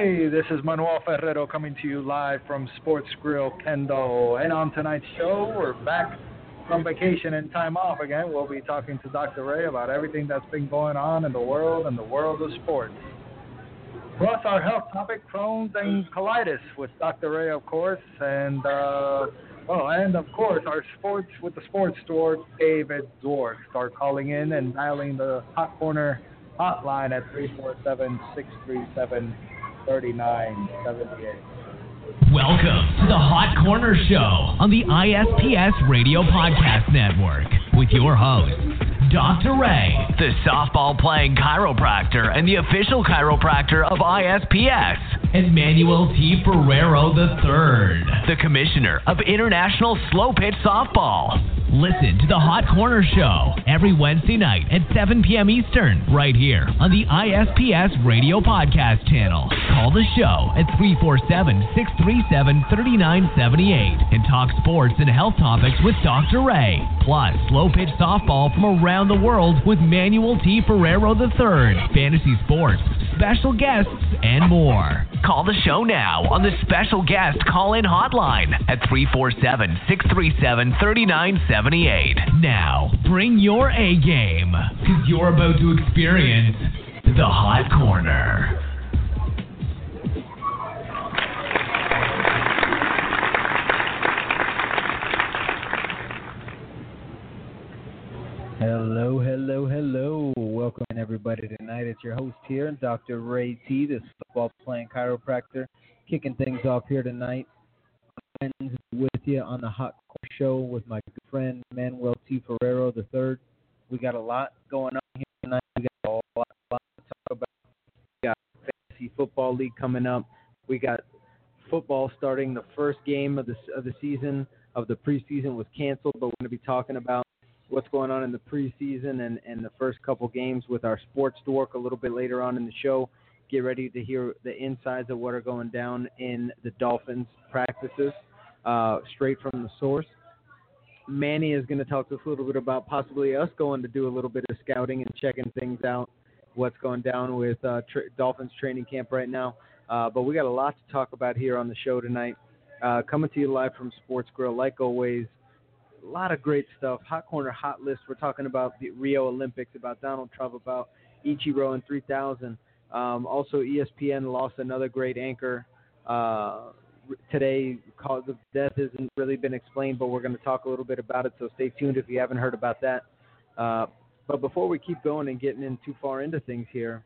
Hey, this is Manuel Ferrero coming to you live from Sports Grill Kendall. And on tonight's show, we're back from vacation and time off again. We'll be talking to Dr. Ray about everything that's been going on in the world and the world of sports. Plus, our health topic, Crohn's and colitis, with Dr. Ray, of course, and uh, well, and of course, our sports with the sports store, David Dwork. Start calling in and dialing the hot corner hotline at 347 637 3978. Welcome to the Hot Corner Show on the ISPS Radio Podcast Network with your host, Dr. Ray, the softball playing chiropractor and the official chiropractor of ISPS, and Manuel T. Ferrero III, the commissioner of International Slow Pitch Softball. Listen to the Hot Corner Show every Wednesday night at 7 p.m. Eastern, right here on the ISPS Radio Podcast channel. Call the show at 347 637 3978 and talk sports and health topics with Dr. Ray. Plus, slow pitch softball from around the world with Manuel T. Ferrero III, fantasy sports, special guests, and more. Call the show now on the special guest call in hotline at 347 637 3978. Now, bring your A game because you're about to experience the Hot Corner. Hello, hello, hello. Welcome everybody tonight. It's your host here, Dr. Ray T, the football playing chiropractor, kicking things off here tonight. Friends with you on the Hot Show with my good friend Manuel T. Ferrero III. We got a lot going on here tonight. We got a lot, a lot to talk about. We got fantasy football league coming up. We got football starting. The first game of the of the season of the preseason was canceled, but we're going to be talking about what's going on in the preseason and, and the first couple games with our sports dork a little bit later on in the show. Get ready to hear the insides of what are going down in the Dolphins practices, uh, straight from the source. Manny is going to talk to us a little bit about possibly us going to do a little bit of scouting and checking things out, what's going down with uh, tra- Dolphins training camp right now. Uh, but we got a lot to talk about here on the show tonight. Uh, coming to you live from Sports Grill, like always, a lot of great stuff. Hot corner, hot list. We're talking about the Rio Olympics, about Donald Trump, about Ichiro and 3000. Um, also, ESPN lost another great anchor uh, today. Cause of death hasn't really been explained, but we're going to talk a little bit about it. So stay tuned if you haven't heard about that. Uh, but before we keep going and getting in too far into things here,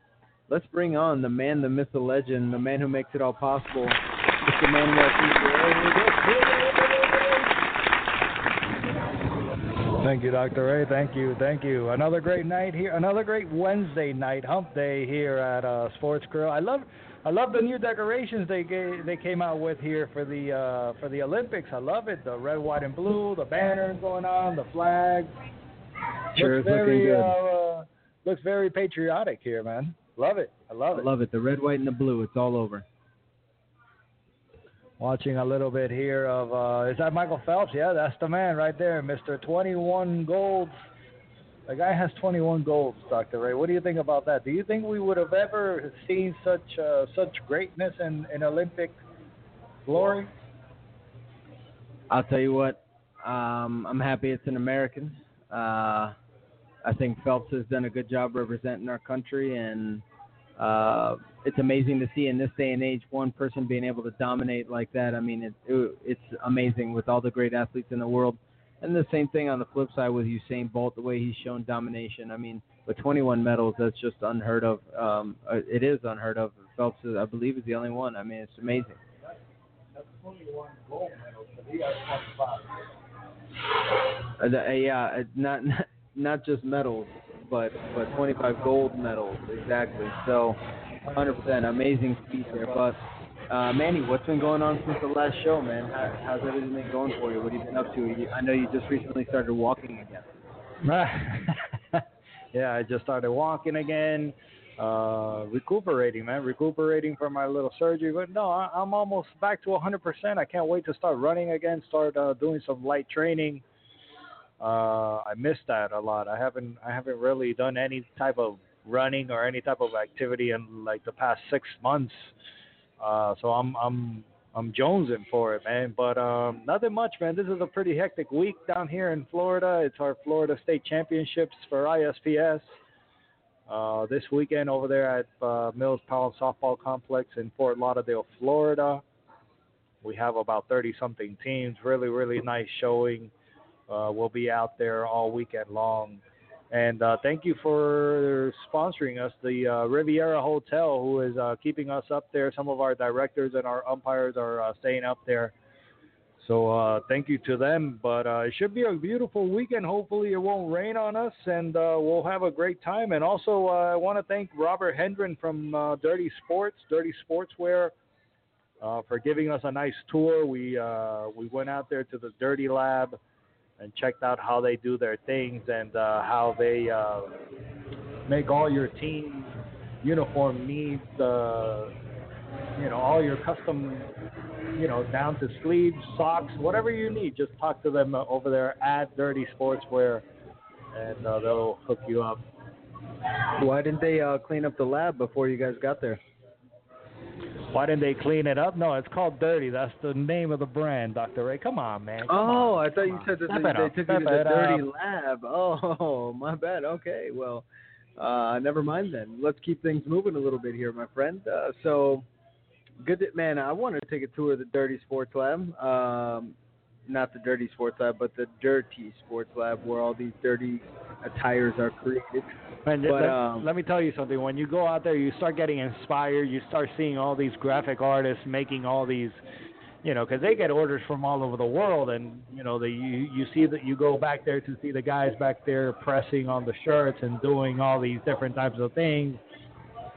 let's bring on the man, the myth, the legend, the man who makes it all possible, Mr. Manuel Thank you, Dr. Ray. Thank you. Thank you. Another great night here. Another great Wednesday night, hump day here at uh, Sports Grill. I love I love the new decorations they gave, they came out with here for the uh, for the Olympics. I love it. The red, white, and blue, the banners going on, the flags. Sure, looks very, looking good. Uh, looks very patriotic here, man. Love it. I love it. I it. love it. The red, white, and the blue. It's all over. Watching a little bit here of uh, is that Michael Phelps? Yeah, that's the man right there, Mister 21 golds. The guy has 21 golds, Dr. Ray. What do you think about that? Do you think we would have ever seen such uh, such greatness in, in Olympic glory? I'll tell you what. Um, I'm happy it's an American. Uh, I think Phelps has done a good job representing our country, and uh, it's amazing to see in this day and age one person being able to dominate like that. I mean, it, it, it's amazing with all the great athletes in the world. And the same thing on the flip side with Usain Bolt, the way he's shown domination. I mean, with 21 medals, that's just unheard of. Um, uh, it is unheard of. Phelps, is, I believe, is the only one. I mean, it's amazing. That's 21 gold medals, but he got 25. Uh, uh, yeah, uh, not not just medals, but but 25 gold medals exactly. So, 100% amazing feat there. But uh, Manny, what's been going on since the last show, man? How, how's everything been going for you? What have you been up to? You, I know you just recently started walking again. yeah, I just started walking again, uh, recuperating, man, recuperating from my little surgery. But no, I, I'm almost back to 100%. I can't wait to start running again, start uh, doing some light training. Uh, I missed that a lot. I haven't, I haven't really done any type of running or any type of activity in like the past six months. Uh, so I'm I'm I'm jonesing for it, man. But um, nothing much, man. This is a pretty hectic week down here in Florida. It's our Florida State Championships for ISPS. Uh, this weekend over there at uh, Mills Pond Softball Complex in Fort Lauderdale, Florida. We have about 30 something teams. Really, really nice showing. Uh, we'll be out there all weekend long. And uh, thank you for sponsoring us, the uh, Riviera Hotel, who is uh, keeping us up there. Some of our directors and our umpires are uh, staying up there. So uh, thank you to them. But uh, it should be a beautiful weekend. Hopefully, it won't rain on us, and we'll have a great time. And also, I want to thank Robert Hendren from Dirty Sports, Dirty Sportswear, for giving us a nice tour. We we went out there to the Dirty Lab and checked out how they do their things and uh, how they uh, make all your team uniform needs, uh, you know, all your custom, you know, down to sleeves, socks, whatever you need. Just talk to them over there at Dirty Sportswear, and uh, they'll hook you up. Why didn't they uh, clean up the lab before you guys got there? Why didn't they clean it up? No, it's called Dirty. That's the name of the brand, Dr. Ray. Come on, man. Come oh, on. I thought you said that they, they, took you to the Dirty Lab. Oh, my bad. Okay, well, uh, never mind then. Let's keep things moving a little bit here, my friend. Uh, so, good, to, man. I wanted to take a tour of the Dirty Sports Lab. Um, not the Dirty Sports Lab, but the Dirty Sports Lab, where all these dirty attires are created. And but, let, um, let me tell you something. When you go out there, you start getting inspired. You start seeing all these graphic artists making all these, you know, because they get orders from all over the world, and you know, the you you see that you go back there to see the guys back there pressing on the shirts and doing all these different types of things.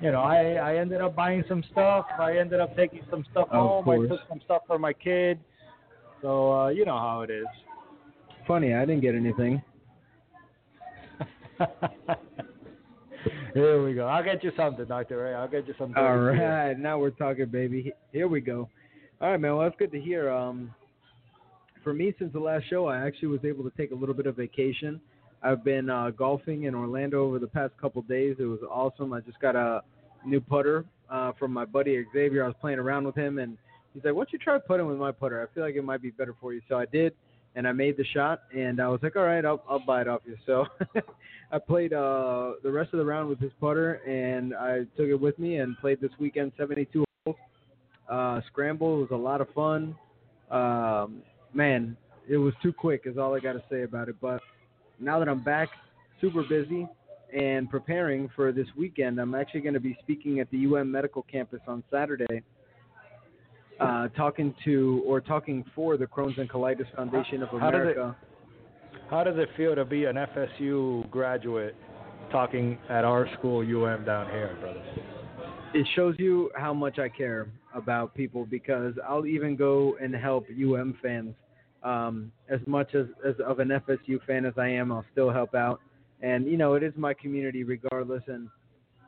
You know, I I ended up buying some stuff. I ended up taking some stuff Of home. I took some stuff for my kid. So uh, you know how it is. funny, I didn't get anything. Here we go. I'll get you something, Doctor Ray. I'll get you something. All right, now we're talking, baby. Here we go. All right, man. Well, that's good to hear. Um, for me, since the last show, I actually was able to take a little bit of vacation. I've been uh, golfing in Orlando over the past couple days. It was awesome. I just got a new putter uh, from my buddy Xavier. I was playing around with him, and he's like, "Why don't you try putting with my putter? I feel like it might be better for you." So I did, and I made the shot, and I was like, "All right, I'll I'll buy it off you." So I played uh, the rest of the round with his putter, and I took it with me and played this weekend 72 holes. Uh, scramble was a lot of fun. Um, man, it was too quick, is all I got to say about it. But now that I'm back, super busy and preparing for this weekend, I'm actually going to be speaking at the UM Medical Campus on Saturday. Uh, talking to or talking for the Crohn's and Colitis Foundation of How does it- America. How does it feel to be an FSU graduate talking at our school, UM, down here, brother? it shows you how much I care about people because I'll even go and help UM fans. Um, as much as, as of an FSU fan as I am, I'll still help out. And you know, it is my community regardless. And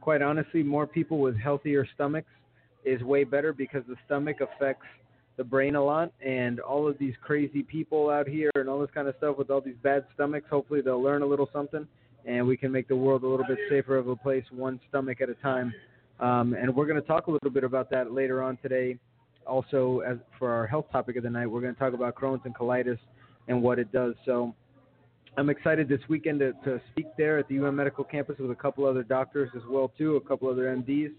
quite honestly, more people with healthier stomachs is way better because the stomach affects the brain a lot. And all of these crazy people out here and all this kind of stuff with all these bad stomachs, hopefully they'll learn a little something, and we can make the world a little bit safer of a place, one stomach at a time. Um, and we're going to talk a little bit about that later on today. Also, as for our health topic of the night, we're going to talk about Crohn's and colitis and what it does. So, I'm excited this weekend to, to speak there at the UM Medical Campus with a couple other doctors as well too, a couple other MDs,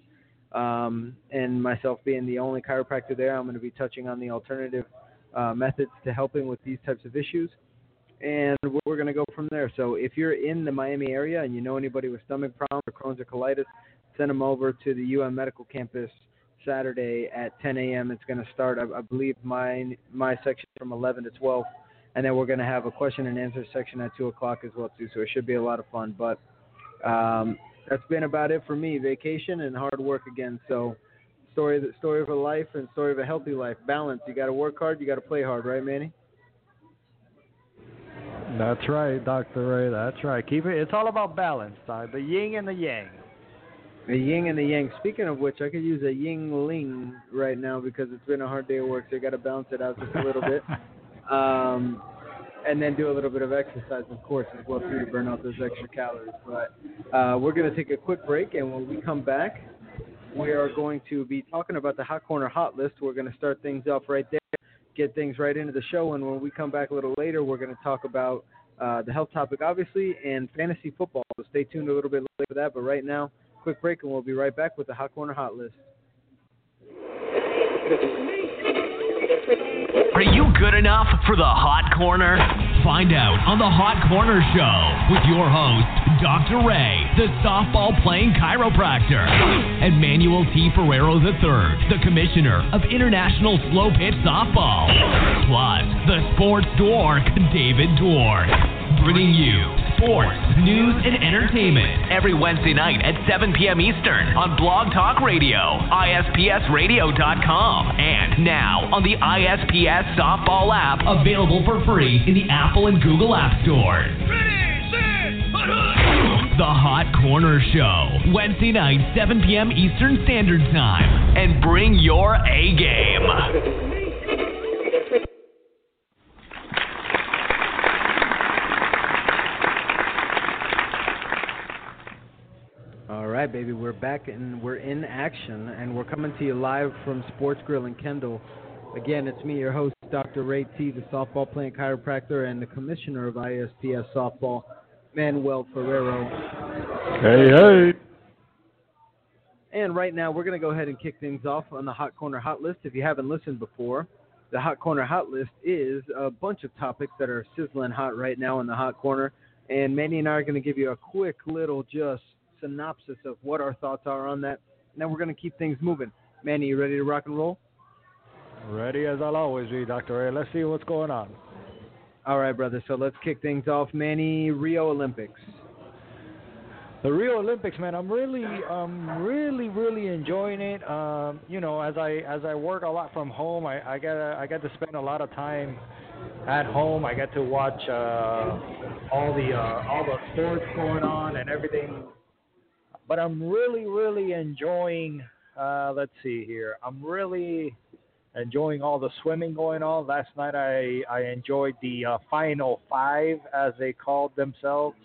um, and myself being the only chiropractor there. I'm going to be touching on the alternative uh, methods to helping with these types of issues, and we're- going to go from there. So, if you're in the Miami area and you know anybody with stomach problems or Crohn's or colitis, send them over to the UM Medical Campus Saturday at 10 a.m. It's going to start, I, I believe, my my section from 11 to 12, and then we're going to have a question and answer section at 2 o'clock as well too. So it should be a lot of fun. But um, that's been about it for me. Vacation and hard work again. So story of the story of a life and story of a healthy life. Balance. You got to work hard. You got to play hard, right, Manny? That's right, Dr. Ray. That's right. Keep it. It's all about balance, the yin and the yang. The yin and the yang. Speaking of which, I could use a Yuengling right now because it's been a hard day of work, so I got to balance it out just a little bit. Um, and then do a little bit of exercise, of course, as well too, to burn out those extra calories. But uh, we're going to take a quick break, and when we come back, we are going to be talking about the Hot Corner Hot List. We're going to start things off right there, get things right into the show, and when we come back a little later, we're going to talk about uh, the health topic, obviously, and fantasy football. So stay tuned a little bit later for that. But right now, quick break, and we'll be right back with the Hot Corner Hot List. Are you good enough for the Hot Corner? Find out on the Hot Corner Show with your host, Dr. Ray, the softball playing chiropractor, and Manuel T. Ferrero III, the commissioner of International Slow Pitch Softball, plus the sports dork, David Dwork, bringing you sports, news, and entertainment every Wednesday night at 7 p.m. Eastern on Blog Talk Radio, ISPSradio.com, and now on the ISPS Softball app, available for free in the Apple and Google App Stores. The Hot Corner Show, Wednesday night, 7 p.m. Eastern Standard Time, and bring your A game. All right, baby, we're back and we're in action, and we're coming to you live from Sports Grill in Kendall. Again, it's me, your host, Dr. Ray T, the softball playing chiropractor and the commissioner of ISPS softball, Manuel Ferrero. Hey, hey. And right now, we're going to go ahead and kick things off on the Hot Corner Hot List. If you haven't listened before, the Hot Corner Hot List is a bunch of topics that are sizzling hot right now in the Hot Corner. And Manny and I are going to give you a quick little just synopsis of what our thoughts are on that. And then we're going to keep things moving. Manny, you ready to rock and roll? Ready as I'll always be, Dr. Ray. Let's see what's going on. All right, brother. So let's kick things off. Manny, Rio Olympics. The Rio Olympics, man, I'm really, um, really, really enjoying it. Um, you know, as I as I work a lot from home, I, I get I get to spend a lot of time at home. I get to watch uh, all the uh, all the sports going on and everything. But I'm really, really enjoying. Uh, let's see here. I'm really enjoying all the swimming going on. Last night I I enjoyed the uh, final five, as they called themselves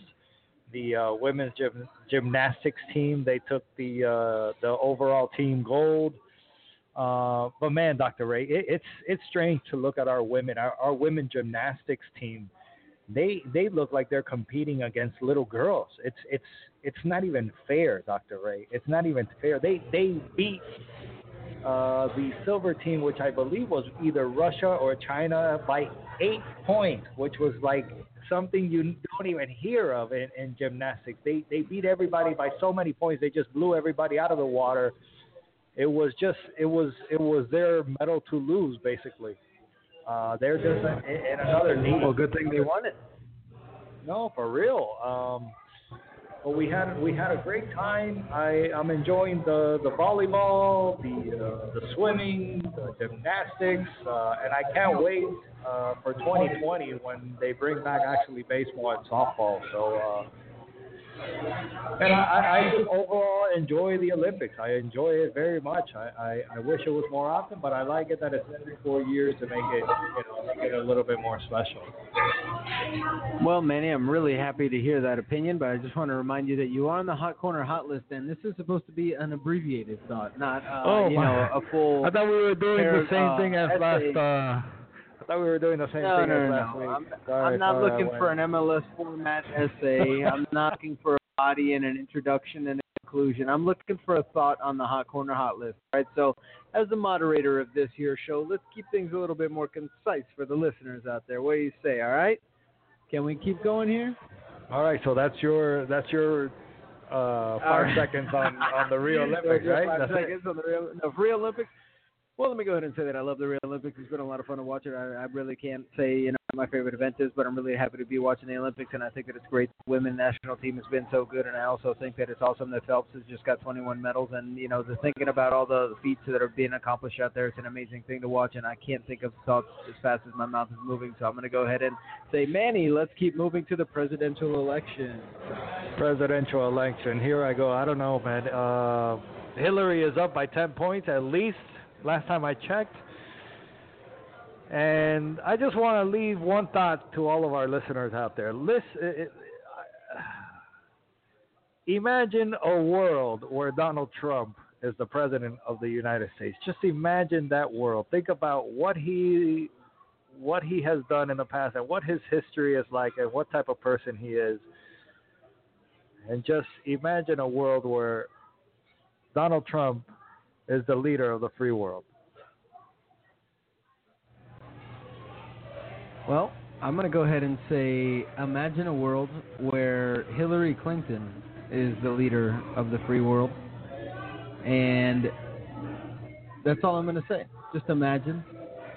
the uh, women's gym, gymnastics team. They took the uh, the overall team gold. Uh, but man, Dr. Ray, it, it's it's strange to look at our women, our, our women gymnastics team. They they look like they're competing against little girls. It's it's it's not even fair, Dr. Ray. It's not even fair. They they beat uh, the silver team, which I believe was either Russia or China, by eight points, which was like something you don't even hear of in, in gymnastics. They they beat everybody by so many points. They just blew everybody out of the water. It was just it was it was their medal to lose basically. Uh, they're just in, in another league. Well, good thing they won it. No, for real. Um, we had we had a great time. I I'm enjoying the the volleyball, the uh, the swimming, the gymnastics, uh, and I can't wait uh, for 2020 when they bring back actually baseball and softball. So. Uh, and I, I, I just overall enjoy the Olympics. I enjoy it very much. I, I, I wish it was more often, but I like it that it's every four years to make it, you know, make it a little bit more special. Well, Manny, I'm really happy to hear that opinion, but I just want to remind you that you are on the Hot Corner Hot List, and this is supposed to be an abbreviated thought, not uh, Oh, you my. know a full. I thought we were doing Par- the same uh, thing as essay. last. Uh, I thought we were doing the same no, thing no, as no, last week. I'm, Sorry, I'm not looking for an MLA format essay. I'm not looking for a body and an introduction and a conclusion. I'm looking for a thought on the Hot Corner Hot List. Right. So, as the moderator of this here show, let's keep things a little bit more concise for the listeners out there. What do you say? All right. Can we keep going here? All right, so that's your that's your uh, five right. seconds on on the Rio Olympics, right? Five That's it. seconds on the Rio, no, Rio Olympics. Well, let me go ahead and say that I love the Rio Olympics. It's been a lot of fun to watch it. I, I really can't say you know my favorite event is, but I'm really happy to be watching the Olympics, and I think that it's great. The women national team has been so good, and I also think that it's awesome that Phelps has just got 21 medals, and you know, the thinking about all the feats that are being accomplished out there, it's an amazing thing to watch, and I can't think of thoughts as fast as my mouth is moving. So I'm going to go ahead and say, Manny, let's keep moving to the presidential election. Presidential election. Here I go. I don't know, man. Uh, Hillary is up by 10 points at least. Last time I checked. And I just want to leave one thought to all of our listeners out there. Listen, uh, uh, uh, imagine a world where Donald Trump is the president of the United States. Just imagine that world. Think about what he what he has done in the past and what his history is like and what type of person he is. And just imagine a world where Donald Trump is the leader of the free world. Well, I'm going to go ahead and say imagine a world where Hillary Clinton is the leader of the free world. And that's all I'm going to say. Just imagine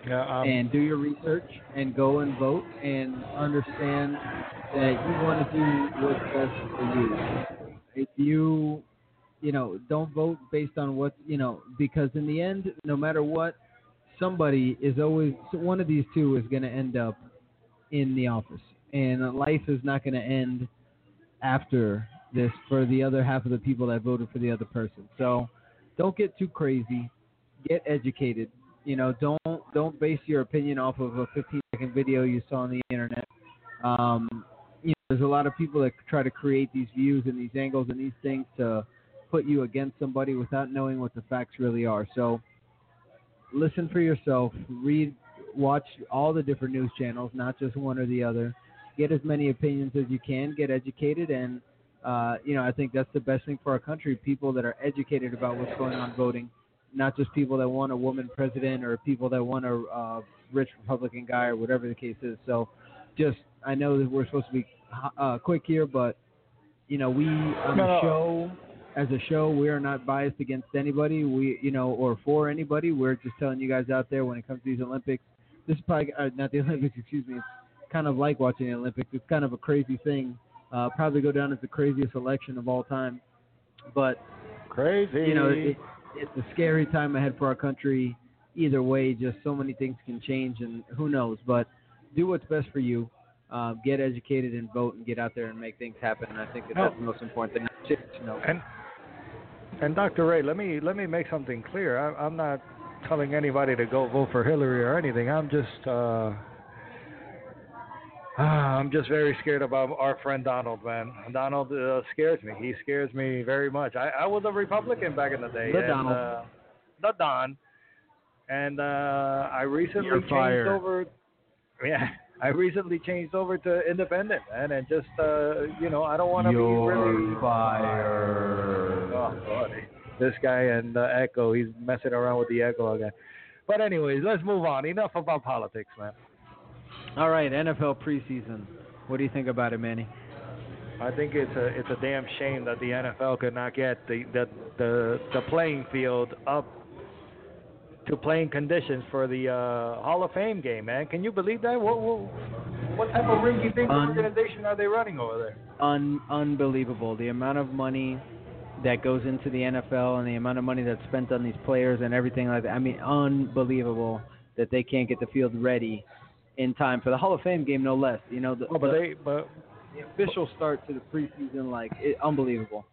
Yeah, um, and do your research and go and vote and understand that you want to do what's best for you. If you, you know, don't vote based on what, you know, because in the end, no matter what, somebody is always, one of these two is going to end up in the office. And life is not going to end after this for the other half of the people that voted for the other person. So don't get too crazy. Get educated. You know, don't don't base your opinion off of a 15 second video you saw on the internet. Um, you know, there's a lot of people that try to create these views and these angles and these things to put you against somebody without knowing what the facts really are. So listen for yourself. Read, watch all the different news channels, not just one or the other. Get as many opinions as you can. Get educated, and uh, you know I think that's the best thing for our country. People that are educated about what's going on voting, not just people that want a woman president or people that want a uh, rich Republican guy or whatever the case is. So, just I know that we're supposed to be uh, quick here, but you know we on the show as a show, we are not biased against anybody. We, you know, or for anybody. We're just telling you guys out there when it comes to these Olympics. This is probably uh, not the Olympics. Excuse me. It's kind of like watching the Olympics. It's kind of a crazy thing. Uh, probably go down as the craziest election of all time. But crazy. you know, it, it's a scary time ahead for our country. Either way, just so many things can change, and who knows. But do what's best for you. Uh, get educated and vote, and get out there and make things happen. And I think that that's the most important thing. And and Dr. Ray, let me let me make something clear. I, I'm not telling anybody to go vote for Hillary or anything. I'm just uh, I'm just very scared about our friend Donald, man. Donald uh, scares me. He scares me very much. I, I was a Republican back in the day. The and, Donald. Uh, the Don. And uh, I recently You're changed fired. over. Yeah, I recently changed over to independent, man, and just uh, you know, I don't want to be really fired. Oh, buddy. This guy and the echo, he's messing around with the echo again. But anyways, let's move on. Enough about politics, man. All right, NFL preseason. What do you think about it, Manny? I think it's a it's a damn shame that the NFL could not get the the the, the playing field up to playing conditions for the uh, Hall of Fame game, man. Can you believe that? What what, what type of rinky dink Un- organization are they running over there? Un- unbelievable. The amount of money that goes into the NFL and the amount of money that's spent on these players and everything like that. I mean, unbelievable that they can't get the field ready in time for the Hall of Fame game, no less. You know, the, Oh, but the, they but the official start to the preseason, like, it, unbelievable.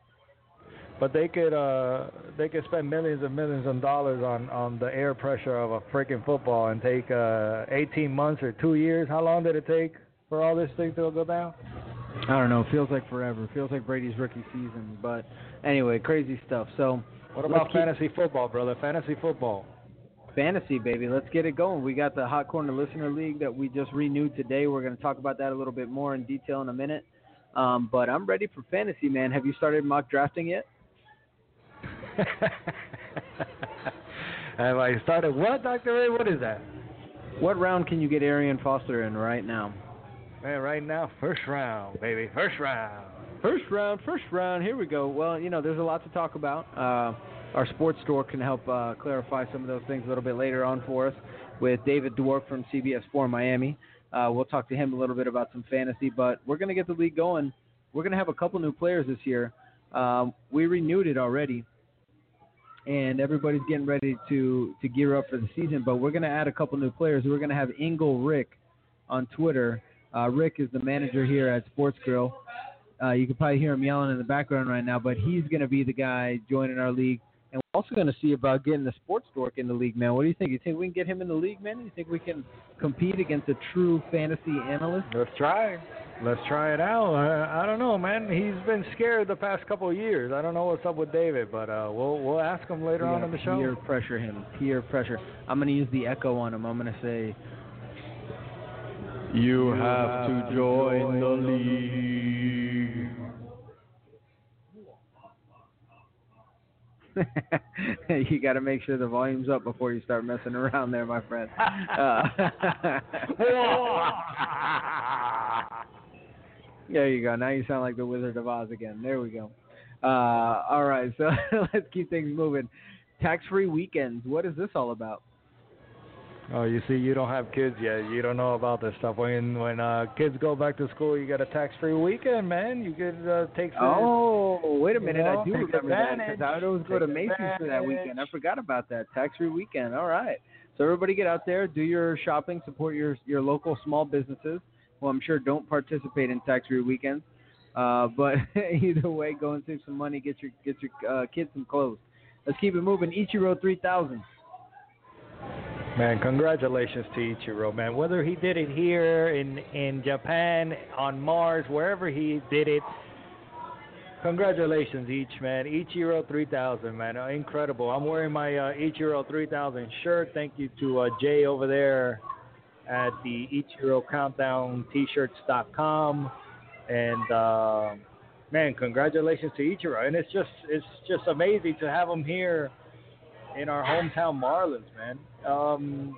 But they could uh they could spend millions and millions of dollars on on the air pressure of a freaking football and take uh 18 months or 2 years. How long did it take for all this thing to go down? I don't know. It feels like forever. It feels like Brady's rookie season. But anyway, crazy stuff. So What about fantasy football, brother? Fantasy football. fantasy, baby. Let's get it going. We got the Hot Corner Listener League that we just renewed today. We're going to talk about that a little bit more in detail in a minute. Um, but I'm ready for fantasy, man. Have you started mock drafting yet? Have I started what, Dr. Ray? What is that? What round can you get Arian Foster in right now? Man, right now, first round, baby. First round. First round, first round. Here we go. Well, you know, there's a lot to talk about. Uh, our sports store can help uh, clarify some of those things a little bit later on for us with David Dwork from CBS 4 Miami. Uh, we'll talk to him a little bit about some fantasy, but we're going to get the league going. We're going to have a couple new players this year. Um, we renewed it already, and everybody's getting ready to, to gear up for the season, but we're going to add a couple new players. We're going to have Ingle Rick on Twitter. Uh, Rick is the manager here at Sports Grill. Uh, you can probably hear him yelling in the background right now, but he's going to be the guy joining our league. And we're also going to see about getting the sports dork in the league, man. What do you think? You think we can get him in the league, man? You think we can compete against a true fantasy analyst? Let's try. Let's try it out. I, I don't know, man. He's been scared the past couple of years. I don't know what's up with David, but uh, we'll we'll ask him later We on in the show. Peer pressure him. Peer pressure. I'm gonna use the echo on him. I'm gonna say, You have to join the league. you got to make sure the volume's up before you start messing around there, my friend. Uh, there you go. Now you sound like the Wizard of Oz again. There we go. Uh, all right, so let's keep things moving. Tax-free weekends. What is this all about? Oh, you see, you don't have kids yet. You don't know about this stuff. When when uh, kids go back to school, you get a tax-free weekend, man. You could uh, take some. Oh, wait a minute. know, I do remember that advantage. because I would always go to Macy's for that weekend. I forgot about that tax-free weekend. All right. So everybody get out there, do your shopping, support your your local small businesses. Well, I'm sure don't participate in tax-free weekends, uh, but either way, go and save some money. Get your get your uh, kids some clothes. Let's keep it moving. Ichiro 3000. Man, congratulations to Ichiro, man. Whether he did it here in in Japan, on Mars, wherever he did it, congratulations, each man. Ichiro 3000, man, uh, incredible. I'm wearing my uh, Ichiro 3000 shirt. Thank you to uh, Jay over there at the Ichiro Countdown T-shirts.com, and uh, man, congratulations to Ichiro. And it's just it's just amazing to have him here in our hometown Marlins, man. Um,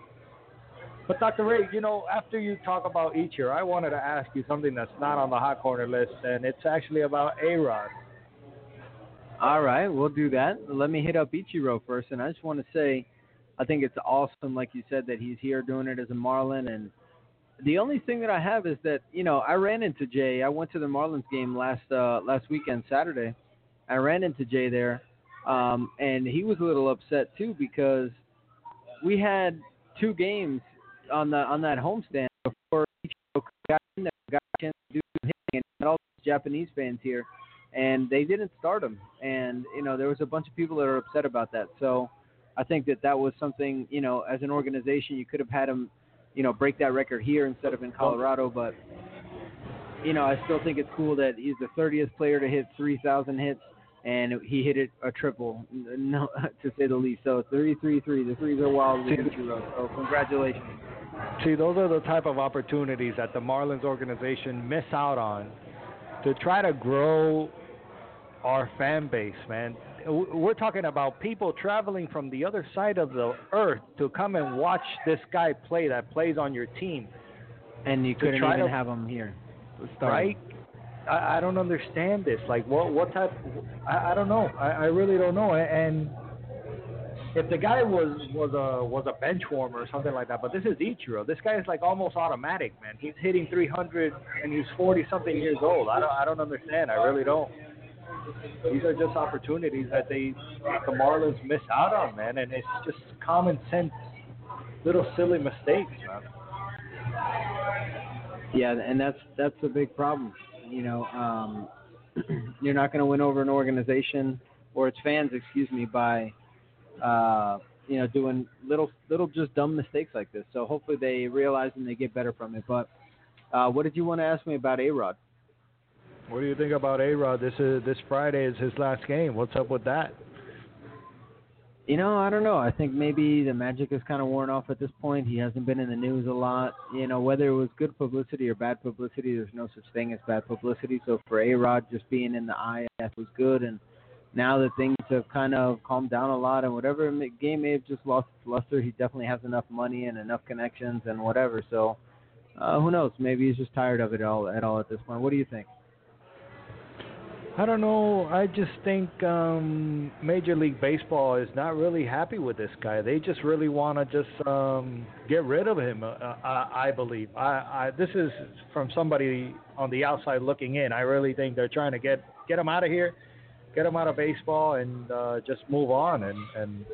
but Dr. Ray, you know, after you talk about Ichiro, I wanted to ask you something that's not on the hot corner list, and it's actually about A-Rod. All right, we'll do that. Let me hit up Ichiro first, and I just want to say, I think it's awesome, like you said, that he's here doing it as a Marlin. And the only thing that I have is that you know I ran into Jay. I went to the Marlins game last uh, last weekend, Saturday. I ran into Jay there, um, and he was a little upset too because we had two games on the on that homestand before Ichiro got in there, got a chance to do some hitting, and all these Japanese fans here and they didn't start him. And you know, there was a bunch of people that are upset about that. So I think that that was something, you know, as an organization, you could have had him, you know, break that record here instead of in Colorado. But you know, I still think it's cool that he's the 30th player to hit 3,000 hits. And he hit it a triple, no, to say the least. So three, three, three. The threes are wild with. So congratulations. See, those are the type of opportunities that the Marlins organization miss out on to try to grow our fan base, man. We're talking about people traveling from the other side of the earth to come and watch this guy play that plays on your team, And you couldn't even to- have him here. right? I, I don't understand this. Like, what what type? I, I don't know. I, I really don't know. And if the guy was was a was a bench warmer or something like that, but this is Ichiro. This guy is like almost automatic, man. He's hitting 300 and he's 40 something years old. I don't I don't understand. I really don't. These are just opportunities that they the Marlins miss out on, man. And it's just common sense, little silly mistakes, man. Yeah, and that's that's a big problem. You know, um, you're not going to win over an organization or its fans, excuse me, by uh, you know doing little little just dumb mistakes like this. So hopefully they realize and they get better from it. But uh, what did you want to ask me about A Rod? What do you think about A Rod? This is this Friday is his last game. What's up with that? You know, I don't know. I think maybe the magic is kind of worn off at this point. He hasn't been in the news a lot. You know, whether it was good publicity or bad publicity, there's no such thing as bad publicity. So for A Rod, just being in the IF was good. And now that things have kind of calmed down a lot and whatever game may have just lost its luster, he definitely has enough money and enough connections and whatever. So uh, who knows? Maybe he's just tired of it all at all at this point. What do you think? I don't know. I just think um, Major League Baseball is not really happy with this guy. They just really want to just um, get rid of him. Uh, I, I believe. I, I this is from somebody on the outside looking in. I really think they're trying to get get him out of here, get him out of baseball, and uh, just move on. And and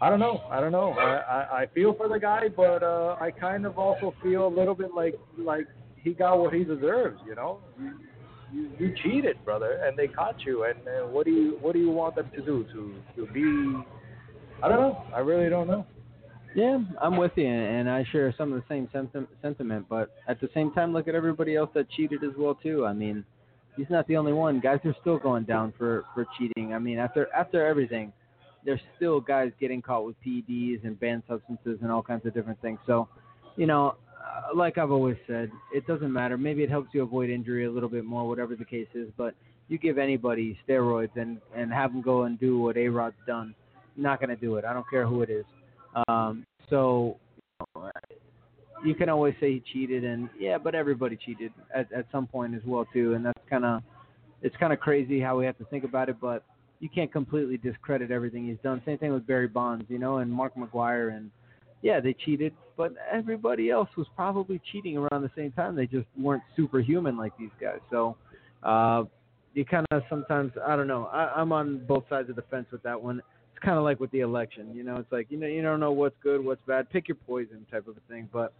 I don't know. I don't know. I, I, I feel for the guy, but uh, I kind of also feel a little bit like like he got what he deserves. You know. You, you cheated, brother, and they caught you. And uh, what do you what do you want them to do? To to be? I don't know. I really don't know. Yeah, I'm with you, and I share some of the same sentiment. But at the same time, look at everybody else that cheated as well too. I mean, he's not the only one. Guys are still going down for for cheating. I mean, after after everything, there's still guys getting caught with PEDs and banned substances and all kinds of different things. So, you know, uh, like I've always said, it doesn't matter. Maybe it helps you avoid injury a little bit more, whatever the case is. But you give anybody steroids and and have them go and do what A Rod's done, not to do it. I don't care who it is. Um, so you, you can always say he cheated, and yeah, but everybody cheated at at some point as well too, and that's kind of it's kind of crazy how we have to think about it, but you can't completely discredit everything he's done. Same thing with Barry Bonds, you know, and Mark McGwire, and yeah, they cheated, but everybody else was probably cheating around the same time. They just weren't superhuman like these guys. So uh, you kind of sometimes, I don't know. I, I'm on both sides of the fence with that one. It's kind of like with the election, you know. It's like you know you don't know what's good, what's bad. Pick your poison, type of a thing. But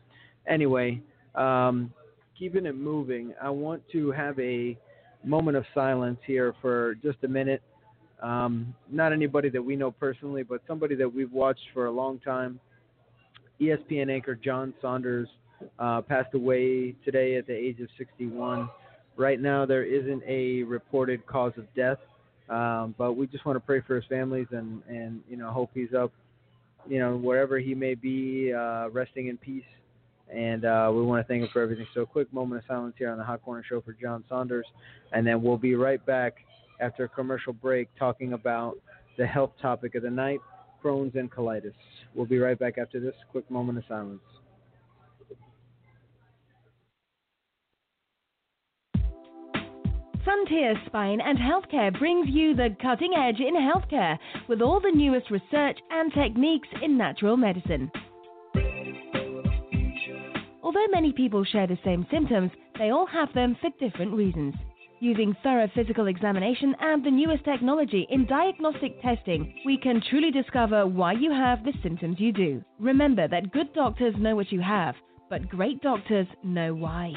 anyway, um, keeping it moving, I want to have a moment of silence here for just a minute um, not anybody that we know personally, but somebody that we've watched for a long time. ESPN anchor John Saunders uh, passed away today at the age of 61. Right now, there isn't a reported cause of death, um, but we just want to pray for his families and, and you know hope he's up, you know wherever he may be, uh, resting in peace. And uh, we want to thank him for everything. So, a quick moment of silence here on the Hot Corner Show for John Saunders, and then we'll be right back after a commercial break talking about the health topic of the night Crohn's and colitis. We'll be right back after this quick moment of silence. Frontier Spine and Healthcare brings you the cutting edge in healthcare with all the newest research and techniques in natural medicine. Although many people share the same symptoms, they all have them for different reasons. Using thorough physical examination and the newest technology in diagnostic testing, we can truly discover why you have the symptoms you do. Remember that good doctors know what you have, but great doctors know why.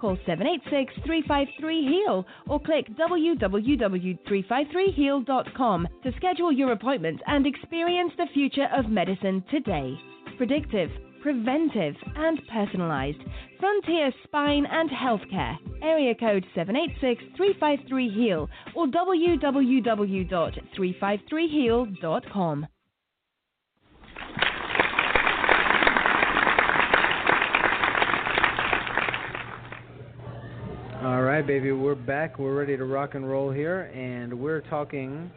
Call 786 353 HEAL or click www.353heal.com to schedule your appointment and experience the future of medicine today. Predictive preventive, and personalized. Frontier Spine and Healthcare. Area code 786-353-HEAL or www.353heal.com. All right, baby, we're back. We're ready to rock and roll here, and we're talking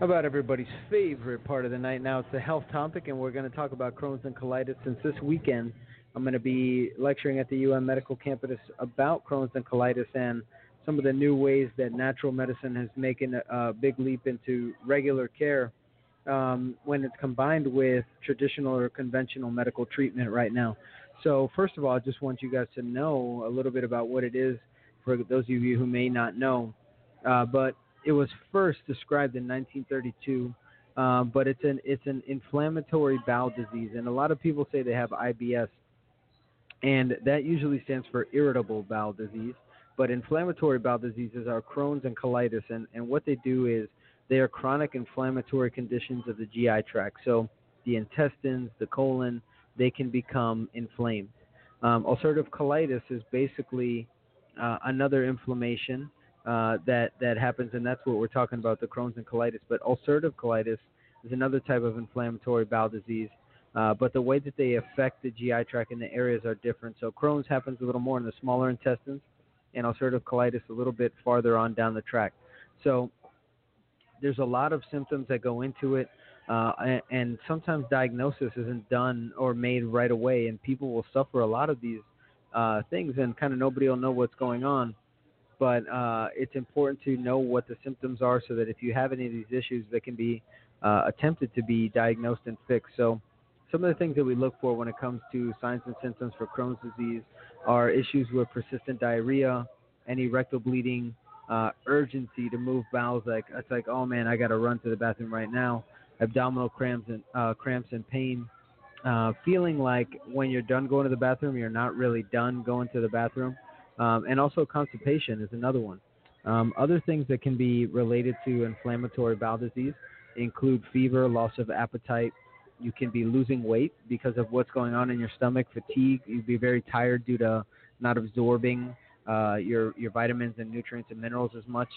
about everybody's favorite part of the night. Now it's the health topic, and we're going to talk about Crohn's and colitis. Since this weekend, I'm going to be lecturing at the UM Medical Campus about Crohn's and colitis and some of the new ways that natural medicine has making a, a big leap into regular care um, when it's combined with traditional or conventional medical treatment right now. So, first of all, I just want you guys to know a little bit about what it is for those of you who may not know. Uh, but it was first described in 1932, uh, but it's an it's an inflammatory bowel disease, and a lot of people say they have IBS, and that usually stands for irritable bowel disease. But inflammatory bowel diseases are Crohn's and colitis, and, and what they do is they are chronic inflammatory conditions of the GI tract. So the intestines, the colon, they can become inflamed. Um, ulcerative colitis is basically uh, another inflammation uh, that that happens, and that's what we're talking about, the Crohn's and colitis. But ulcerative colitis is another type of inflammatory bowel disease. Uh, but the way that they affect the GI tract and the areas are different. So Crohn's happens a little more in the smaller intestines, and ulcerative colitis a little bit farther on down the tract. So there's a lot of symptoms that go into it, uh, and, and sometimes diagnosis isn't done or made right away, and people will suffer a lot of these uh, things, and kind of nobody will know what's going on but uh, it's important to know what the symptoms are so that if you have any of these issues, they can be uh, attempted to be diagnosed and fixed. So, some of the things that we look for when it comes to signs and symptoms for Crohn's disease are issues with persistent diarrhea, any rectal bleeding, uh, urgency to move bowels. Like it's like, oh man, I got to run to the bathroom right now. Abdominal cramps and uh, cramps and pain. Uh, feeling like when you're done going to the bathroom, you're not really done going to the bathroom. Um, and also constipation is another one. Um, other things that can be related to inflammatory bowel disease include fever, loss of appetite, you can be losing weight because of what's going on in your stomach, fatigue. You'd be very tired due to not absorbing uh, your your vitamins and nutrients and minerals as much.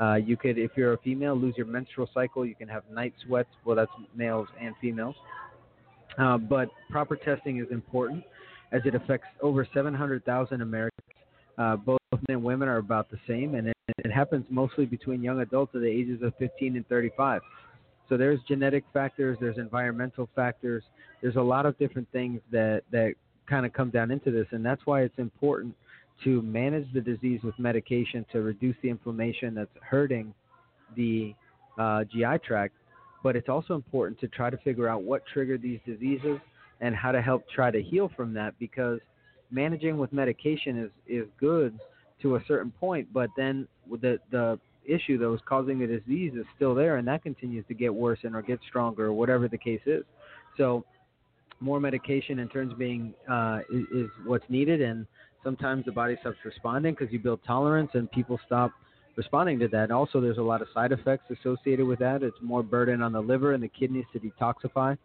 Uh, you could, if you're a female, lose your menstrual cycle. You can have night sweats. Well, that's males and females. Uh, but proper testing is important as it affects over 700,000 Americans. Uh, both men and women are about the same, and it, it happens mostly between young adults at the ages of 15 and 35. So there's genetic factors, there's environmental factors, there's a lot of different things that that kind of come down into this, and that's why it's important to manage the disease with medication to reduce the inflammation that's hurting the uh, GI tract. But it's also important to try to figure out what triggered these diseases and how to help try to heal from that because managing with medication is, is good to a certain point, but then the the issue that was causing the disease is still there, and that continues to get worse and or get stronger, or whatever the case is. So, more medication in terms being uh, is, is what's needed, and sometimes the body stops responding because you build tolerance, and people stop responding to that. Also, there's a lot of side effects associated with that. It's more burden on the liver and the kidneys to detoxify.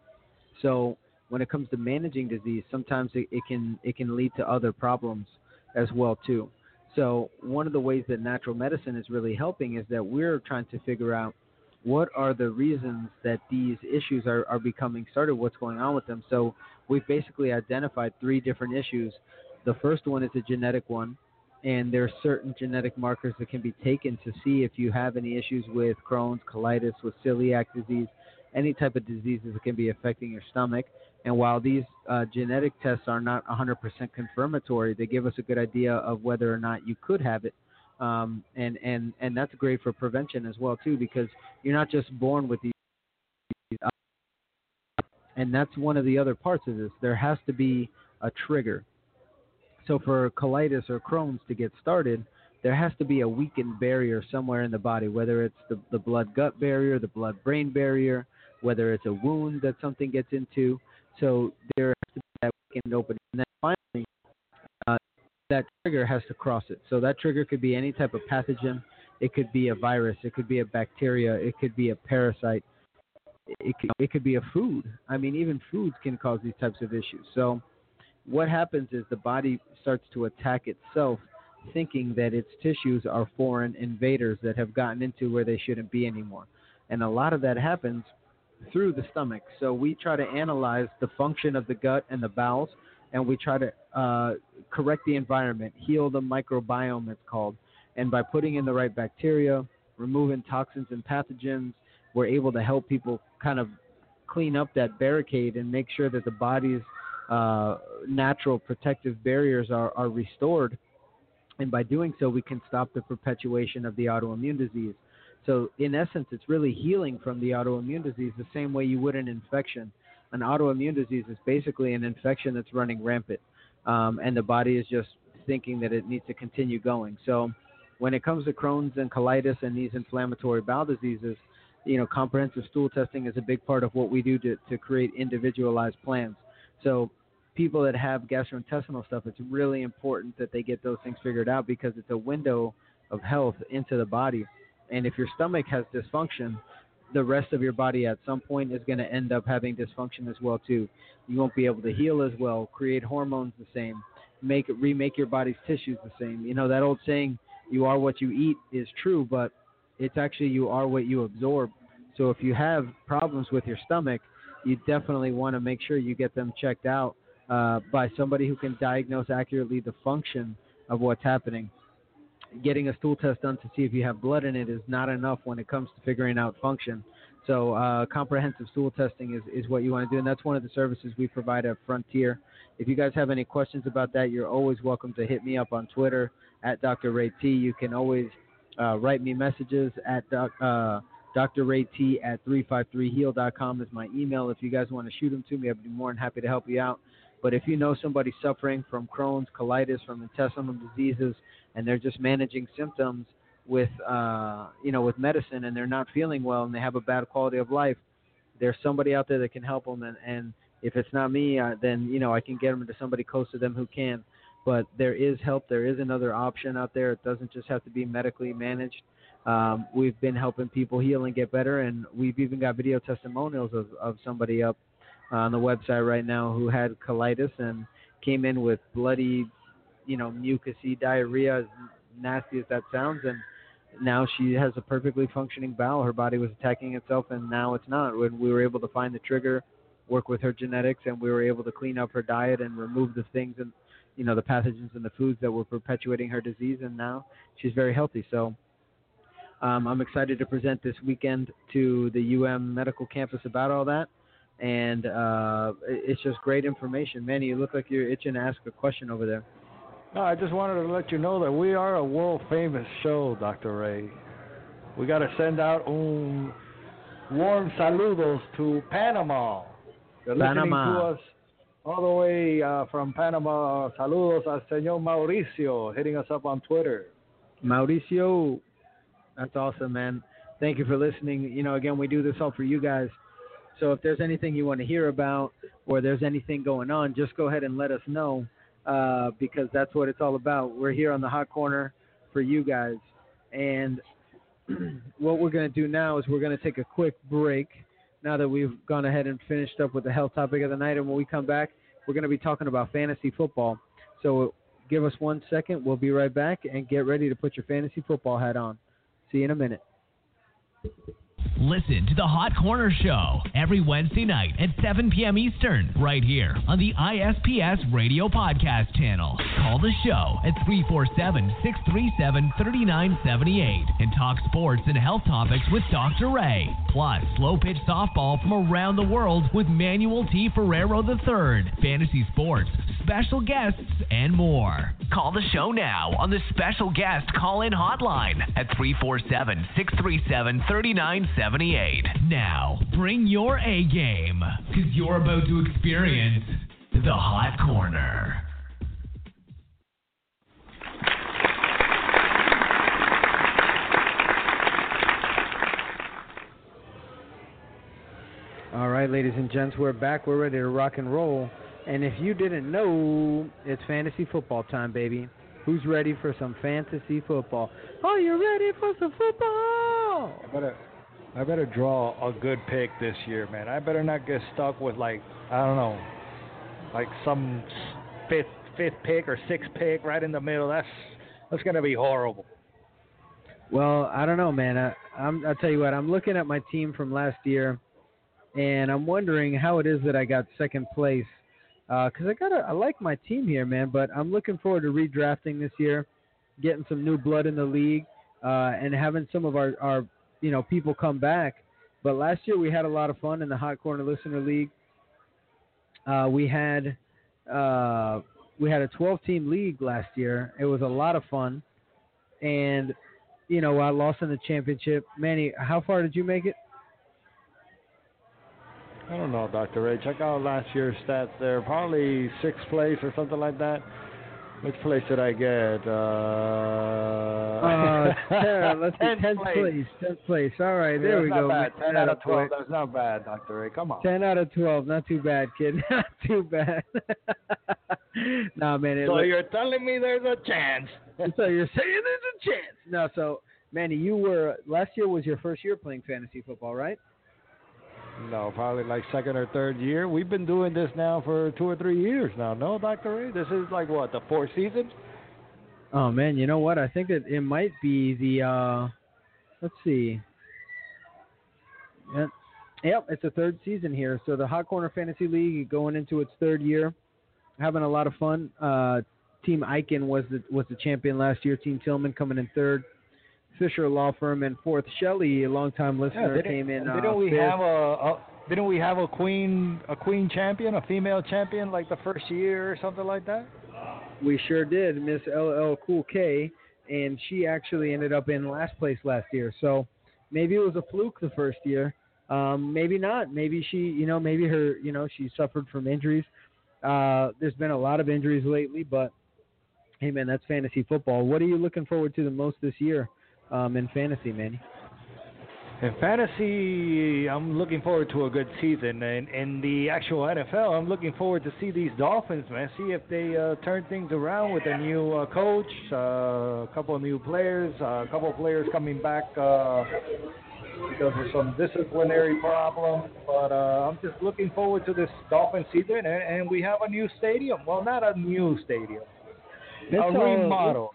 So, when it comes to managing disease, sometimes it, it can it can lead to other problems as well too. So one of the ways that natural medicine is really helping is that we're trying to figure out what are the reasons that these issues are, are becoming started, what's going on with them. So we've basically identified three different issues. The first one is a genetic one, and there are certain genetic markers that can be taken to see if you have any issues with Crohn's, colitis, with celiac disease, any type of diseases that can be affecting your stomach. And while these uh, genetic tests are not 100% confirmatory, they give us a good idea of whether or not you could have it. Um, and, and, and that's great for prevention as well too, because you're not just born with these. And that's one of the other parts of this. There has to be a trigger. So for colitis or Crohn's to get started, there has to be a weakened barrier somewhere in the body, whether it's the, the blood gut barrier, the blood brain barrier, whether it's a wound that something gets into. So there has to be that weekend opening. And then finally, uh, that trigger has to cross it. So that trigger could be any type of pathogen. It could be a virus. It could be a bacteria. It could be a parasite. It could, it could be a food. I mean, even foods can cause these types of issues. So what happens is the body starts to attack itself thinking that its tissues are foreign invaders that have gotten into where they shouldn't be anymore. And a lot of that happens through the stomach. So we try to analyze the function of the gut and the bowels, and we try to uh, correct the environment, heal the microbiome, it's called. And by putting in the right bacteria, removing toxins and pathogens, we're able to help people kind of clean up that barricade and make sure that the body's uh, natural protective barriers are, are restored. And by doing so, we can stop the perpetuation of the autoimmune disease. So, in essence, it's really healing from the autoimmune disease the same way you would an infection. An autoimmune disease is basically an infection that's running rampant, um, and the body is just thinking that it needs to continue going. So, when it comes to Crohn's and colitis and these inflammatory bowel diseases, you know, comprehensive stool testing is a big part of what we do to, to create individualized plans. So, people that have gastrointestinal stuff, it's really important that they get those things figured out because it's a window of health into the body. And if your stomach has dysfunction, the rest of your body at some point is going to end up having dysfunction as well too. You won't be able to heal as well, create hormones the same, make remake your body's tissues the same. You know that old saying, "You are what you eat," is true, but it's actually you are what you absorb. So if you have problems with your stomach, you definitely want to make sure you get them checked out uh, by somebody who can diagnose accurately the function of what's happening getting a stool test done to see if you have blood in it is not enough when it comes to figuring out function. So uh, comprehensive stool testing is, is what you want to do, and that's one of the services we provide at Frontier. If you guys have any questions about that, you're always welcome to hit me up on Twitter at Dr. Ray T. You can always uh, write me messages at doc, uh, Dr. Ray T at 353heal.com is my email. If you guys want to shoot them to me, I'd be more than happy to help you out. But if you know somebody suffering from Crohn's, colitis, from intestinal diseases, and they're just managing symptoms with uh, you know with medicine and they're not feeling well and they have a bad quality of life, there's somebody out there that can help them. And, and if it's not me, uh, then you know I can get them to somebody close to them who can. But there is help. There is another option out there. It doesn't just have to be medically managed. Um, we've been helping people heal and get better, and we've even got video testimonials of, of somebody up on the website right now who had colitis and came in with bloody, you know, mucousy diarrhea, as nasty as that sounds, and now she has a perfectly functioning bowel. Her body was attacking itself, and now it's not. When we were able to find the trigger, work with her genetics, and we were able to clean up her diet and remove the things and you know the pathogens in the foods that were perpetuating her disease, and now she's very healthy. So. Um, I'm excited to present this weekend to the UM medical campus about all that and uh, it's just great information. Manny, you look like you're itching to ask a question over there. No, I just wanted to let you know that we are a world famous show, Dr. Ray. We got to send out un warm saludos to Panama. They're Panama. listening to us all the way uh, from Panama. Saludos al señor Mauricio hitting us up on Twitter. Mauricio, that's awesome, man. Thank you for listening. You know, again, we do this all for you guys. So if there's anything you want to hear about or there's anything going on, just go ahead and let us know uh, because that's what it's all about. We're here on the hot corner for you guys. And what we're going to do now is we're going to take a quick break now that we've gone ahead and finished up with the health topic of the night. And when we come back, we're going to be talking about fantasy football. So give us one second. We'll be right back and get ready to put your fantasy football hat on. See you in a minute. Listen to the Hot Corner Show every Wednesday night at 7 p.m. Eastern, right here on the ISPS Radio Podcast channel. Call the show at 347 637 3978 and talk sports and health topics with Dr. Ray. Plus, slow pitch softball from around the world with Manuel T. Ferrero III, fantasy sports, special guests, and more. Call the show now on the special guest call in hotline at 347 637 3978. Now, bring your A game because you're about to experience the Hot Corner. All right, ladies and gents, we're back. We're ready to rock and roll. And if you didn't know, it's fantasy football time, baby. Who's ready for some fantasy football? Are you ready for some football? I better, draw a good pick this year, man. I better not get stuck with like I don't know, like some fifth fifth pick or sixth pick right in the middle. That's that's gonna be horrible. Well, I don't know, man. I, I'm, I'll tell you what. I'm looking at my team from last year, and I'm wondering how it is that I got second place. Because I got, I like my team here, man. But I'm looking forward to redrafting this year, getting some new blood in the league, uh, and having some of our, our, you know, people come back. But last year we had a lot of fun in the Hot Corner Listener League. Uh, we had, uh, we had a 12 team league last year. It was a lot of fun, and you know, I lost in the championship. Manny, how far did you make it? I don't know, Dr. Ray. Check out last year's stats there. Probably sixth place or something like that. Which place did I get? Uh, Uh, ten, let's see, Tenth tenth place. place. Tenth place. All right, Yeah, there we go. Bad. Mix Ten that out of twelve. That's not bad, Dr. Ray. Come on. Ten out of twelve. Not too bad, kid. Not too bad. nah, man. So you're telling me there's a chance? so you're saying there's a chance? No. So, Manny, you were last year was your first year playing fantasy football, right? No, probably like second or third year. We've been doing this now for two or three years now. No, Dr. Ray? This is like what, the fourth season? Oh man, you know what? I think that it might be the uh let's see. Yep. It's a third season here. So the Hot Corner Fantasy League going into its third year. Having a lot of fun. Uh Team Eichen was the was the champion last year. Team Tillman coming in third. Fisher Law Firm and fourth. Shelley, a longtime listener, didn't, came in. Didn't uh, we fifth. have a, a didn't we have a queen a queen champion, a female champion like the first year or something like that? We sure did, Miss LL Cool K, and she actually ended up in last place last year. So maybe it was a fluke the first year. Um, maybe not. Maybe she, you know, maybe her, you know, she suffered from injuries. Uh, there's been a lot of injuries lately, but hey, man, that's fantasy football. What are you looking forward to the most this year um, in fantasy, Manny? In fantasy, I'm looking forward to a good season. And in the actual NFL, I'm looking forward to see these Dolphins, man. See if they uh, turn things around with a new uh, coach, uh, a couple of new players, uh, a couple of players coming back uh, because of some disciplinary problems. But uh, I'm just looking forward to this Dolphin season, and, and we have a new stadium. Well, not a new stadium, It's a remodel.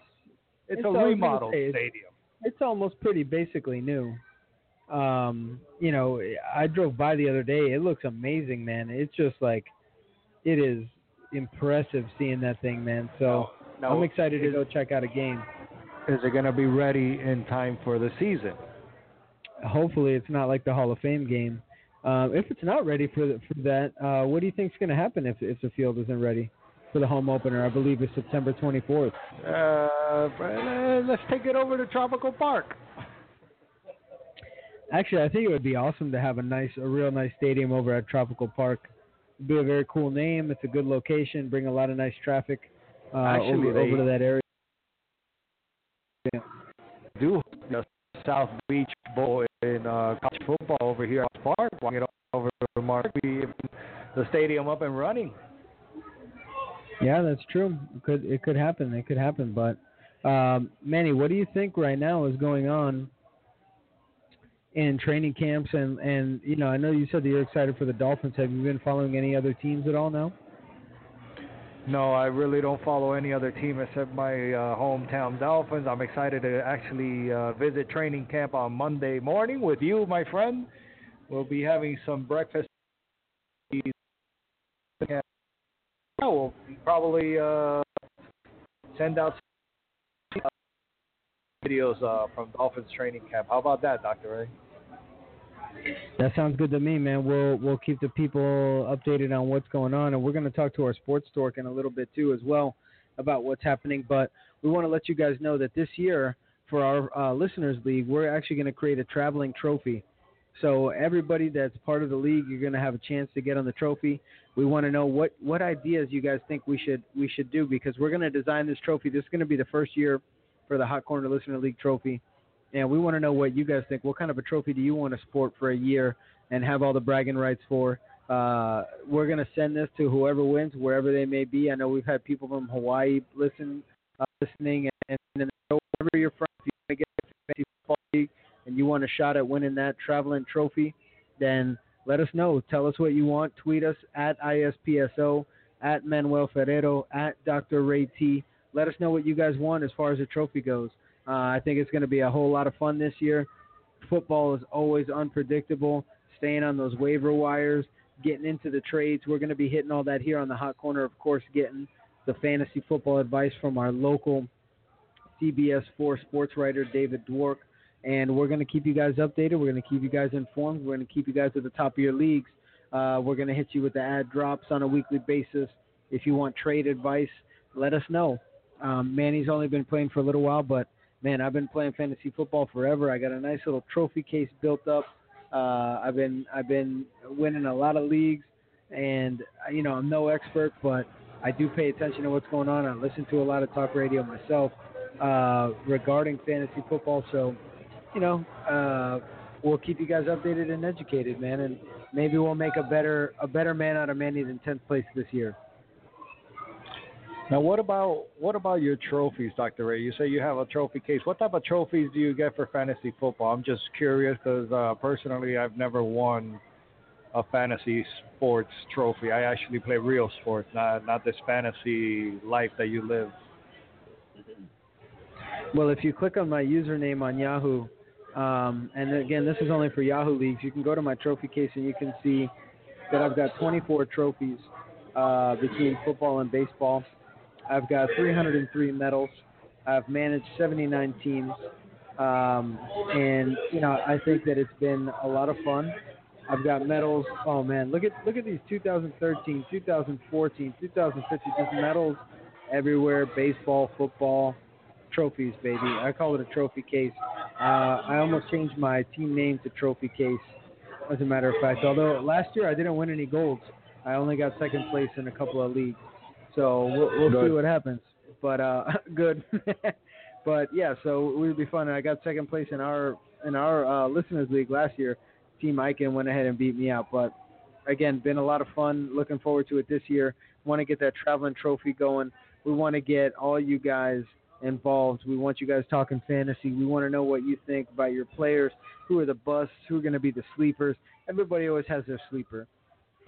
It's, it's a all- I was gonna remodel stadium. It's almost pretty basically new. Um, you know, I drove by the other day. It looks amazing, man. It's just like it is impressive seeing that thing, man. So Now, I'm excited to go check out a game. Is it going to be ready in time for the season? Hopefully, it's not like the Hall of Fame game. Um, if it's not ready for the, for that, uh, what do you think is going to happen if if the field isn't ready for the home opener? I believe it's September 24th. Uh, let's take it over to Tropical Park. Actually, I think it would be awesome to have a nice, a real nice stadium over at Tropical Park. It'd be a very cool name. It's a good location. Bring a lot of nice traffic uh, Actually, over, over to that area. Do the South Beach Bowl in uh, college football over here at the Park. Why get over to Mark? The stadium up and running. Yeah, that's true. It could it could happen. It could happen. But um, Manny, what do you think right now is going on in training camps? And and you know, I know you said that you're excited for the Dolphins. Have you been following any other teams at all now? No, I really don't follow any other team except my uh, hometown Dolphins. I'm excited to actually uh, visit training camp on Monday morning with you, my friend. We'll be having some breakfast. Yeah, we'll probably uh, send out some videos uh, from Dolphins training camp. How about that, Dr. Ray? That sounds good to me, man. We'll we'll keep the people updated on what's going on, and we're going to talk to our sports dork in a little bit too, as well, about what's happening. But we want to let you guys know that this year, for our uh, listeners league, we're actually going to create a traveling trophy. So everybody that's part of the league, you're going to have a chance to get on the trophy. We want to know what what ideas you guys think we should we should do because we're going to design this trophy. This is going to be the first year for the Hot Corner Listener League trophy and we want to know what you guys think. What kind of a trophy do you want to sport for a year and have all the bragging rights for? Uh, we're going to send this to whoever wins, wherever they may be. I know we've had people from Hawaii listen, uh, listening, and, and wherever you're from, if you want to get a fantasy football league and you want a shot at winning that traveling trophy, then let us know. Tell us what you want. Tweet us at ISPSO, at Manuel Ferrero, at Dr. Ray T. Let us know what you guys want as far as the trophy goes. Uh, I think it's going to be a whole lot of fun this year. Football is always unpredictable. Staying on those waiver wires, getting into the trades. We're going to be hitting all that here on the hot corner. Of course, getting the fantasy football advice from our local CBS 4 sports writer, David Dwork. And we're going to keep you guys updated. We're going to keep you guys informed. We're going to keep you guys at the top of your leagues. Uh, we're going to hit you with the ad drops on a weekly basis. If you want trade advice, let us know. Um, Manny's only been playing for a little while, but man, I've been playing fantasy football forever. I got a nice little trophy case built up. Uh, I've been I've been winning a lot of leagues, and uh, you know I'm no expert, but I do pay attention to what's going on. I listen to a lot of talk radio myself uh, regarding fantasy football. So, you know, uh, we'll keep you guys updated and educated, man, and maybe we'll make a better a better man out of Manny than 10th place this year. Now, what about what about your trophies, Dr. Ray? You say you have a trophy case. What type of trophies do you get for fantasy football? I'm just curious because uh, personally, I've never won a fantasy sports trophy. I actually play real sports, not not this fantasy life that you live. Well, if you click on my username on Yahoo, um, and again, this is only for Yahoo leagues, you can go to my trophy case and you can see that I've got 24 trophies uh, between football and baseball. I've got 303 medals. I've managed 79 teams, um, and you know I think that it's been a lot of fun. I've got medals. Oh man, look at look at these 2013, 2014, 2015, just medals everywhere. Baseball, football, trophies, baby. I call it a trophy case. Uh, I almost changed my team name to Trophy Case, as a matter of fact. Although last year I didn't win any golds, I only got second place in a couple of leagues. So we'll, we'll see what happens. But uh, good. but yeah, so it would be fun. I got second place in our in our uh, listeners league last year. Team Icon went ahead and beat me out. But again, been a lot of fun. Looking forward to it this year. Want to get that traveling trophy going. We want to get all you guys involved. We want you guys talking fantasy. We want to know what you think about your players. Who are the busts? Who are going to be the sleepers? Everybody always has their sleeper.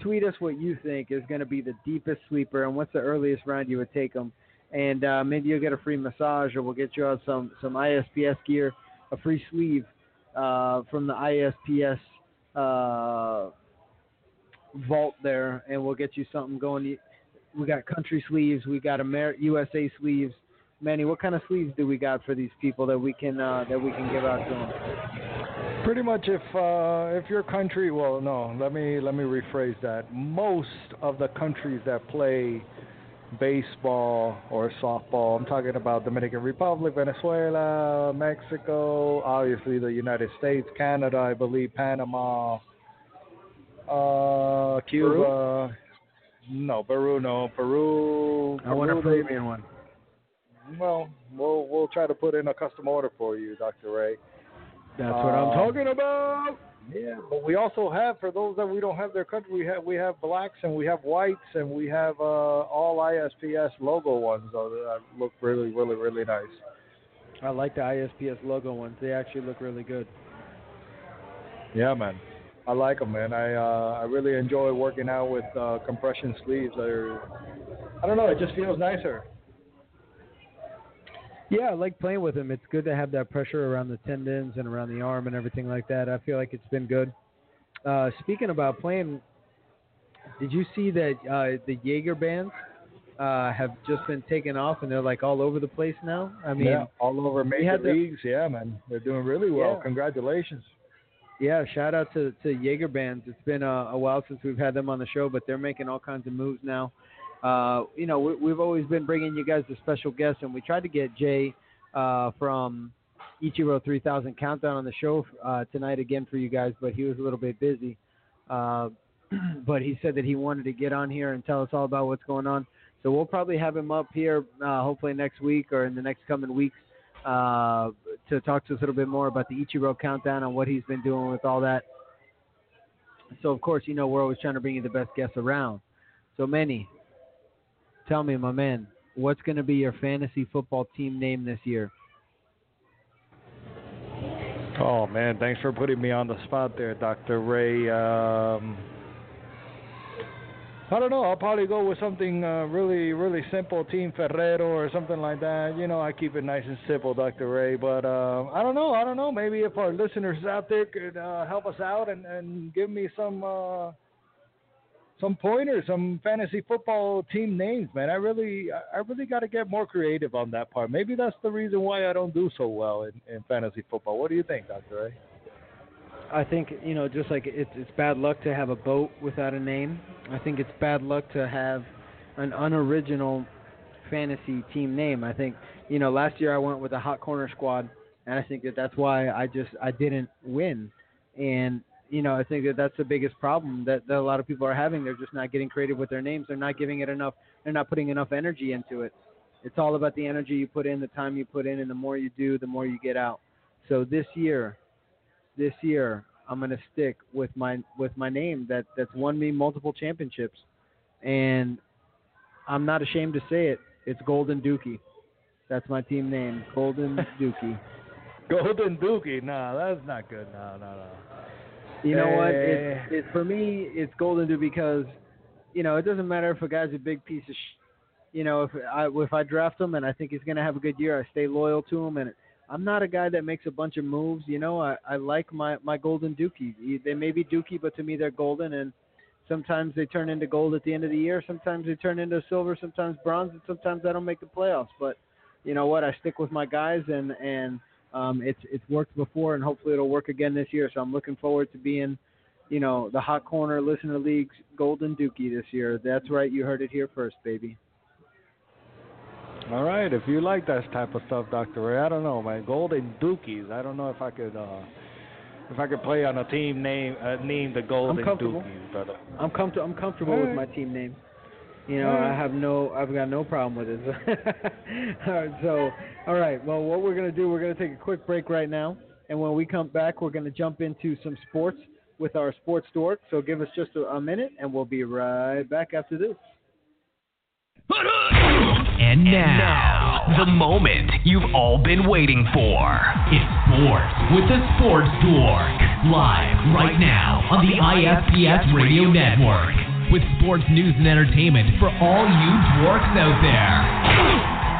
Tweet us what you think is going to be the deepest sleeper and what's the earliest round you would take them. And uh, maybe you'll get a free massage, or we'll get you out some some ISPS gear, a free sleeve uh, from the ISPS uh, vault there, and we'll get you something going. We got country sleeves, we got Amer- USA sleeves. Manny, what kind of sleeves do we got for these people that we can uh, that we can give out to them? Pretty much, if uh, if your country, well, no, let me let me rephrase that. Most of the countries that play baseball or softball, I'm talking about Dominican Republic, Venezuela, Mexico, obviously the United States, Canada, I believe, Panama, uh, Cuba. Peru? No, Peru, no, Peru. I want a Peru, Peruvian one. Well, we'll we'll try to put in a custom order for you, Dr. Ray. That's what I'm Uh, talking about. Yeah, but we also have for those that we don't have their country, we have we have blacks and we have whites and we have uh, all ISPS logo ones though that look really really really nice. I like the ISPS logo ones. They actually look really good. Yeah, man. I like them, man. I uh, I really enjoy working out with uh, compression sleeves. They're, I don't know, it just feels nicer. Yeah, I like playing with them. It's good to have that pressure around the tendons and around the arm and everything like that. I feel like it's been good. Uh, speaking about playing, did you see that uh, the Jaeger bands uh, have just been taken off and they're like all over the place now? I mean, yeah, all over major had the- leagues. Yeah, man, they're doing really well. Yeah. Congratulations. Yeah, shout out to to Jaeger bands. It's been a, a while since we've had them on the show, but they're making all kinds of moves now. Uh, you know, we, we've always been bringing you guys the special guests, and we tried to get Jay uh, from Ichiro 3000 Countdown on the show uh, tonight again for you guys, but he was a little bit busy. Uh, but he said that he wanted to get on here and tell us all about what's going on. So we'll probably have him up here uh, hopefully next week or in the next coming weeks uh, to talk to us a little bit more about the Ichiro countdown and what he's been doing with all that. So of course, you know we're always trying to bring you the best guests around. So Manny, tell me, my man, what's going to be your fantasy football team name this year? Oh man, thanks for putting me on the spot there, Dr. Ray. Um, I don't know. I'll probably go with something uh, really, really simple, Team Ferrero or something like that. You know, I keep it nice and simple, Dr. Ray. But uh, I don't know. I don't know. Maybe if our listeners out there could uh, help us out and, and give me some uh, some pointers, some fantasy football team names, man. I really, I really got to get more creative on that part. Maybe that's the reason why I don't do so well in, in fantasy football. What do you think, Dr. Ray? I think you know, just like it's it's bad luck to have a boat without a name. I think it's bad luck to have an unoriginal fantasy team name. I think you know, last year I went with a hot corner squad, and I think that that's why I just I didn't win. And you know, I think that that's the biggest problem that, that a lot of people are having. They're just not getting creative with their names. They're not giving it enough. They're not putting enough energy into it. It's all about the energy you put in, the time you put in, and the more you do, the more you get out. So this year, this year I'm gonna stick with my with my name that that's won me multiple championships, and I'm not ashamed to say it. It's Golden Dookie. That's my team name, Golden Dookie. Golden Dookie. Nah, that's not good. No, no, no. You know what? Eh. It's, it's for me. It's Golden Dookie because, you know, it doesn't matter if a guy's a big piece of. Sh- you know, if I if I draft him and I think he's gonna have a good year, I stay loyal to him and. I'm not a guy that makes a bunch of moves. You know, I, I like my, my golden dookie. They may be dookie, but to me they're golden. And sometimes they turn into gold at the end of the year. Sometimes they turn into silver. Sometimes bronze. And sometimes I don't make the playoffs. But you know what? I stick with my guys, and and um, it's it's worked before, and hopefully it'll work again this year. So I'm looking forward to being, you know, the hot corner listener league's golden dookie this year. That's right. You heard it here first, baby. All right, if you like that type of stuff, Doctor Ray, I don't know, man. Golden Dookies. I don't know if I could, uh, if I could play on a team name uh, named the Golden. Dookies, but uh, I'm comfortable. I'm comfortable with my team name. You know, I mm. have no, I've got no problem with it. all right, so, all right. Well, what we're gonna do, we're gonna take a quick break right now, and when we come back, we're gonna jump into some sports with our sports dork. So give us just a, a minute, and we'll be right back after this. And now, the moment you've all been waiting for. It's sports with the Sports Dork. Live right now on the ISPS Radio Network. With sports news and entertainment for all you dwarks out there.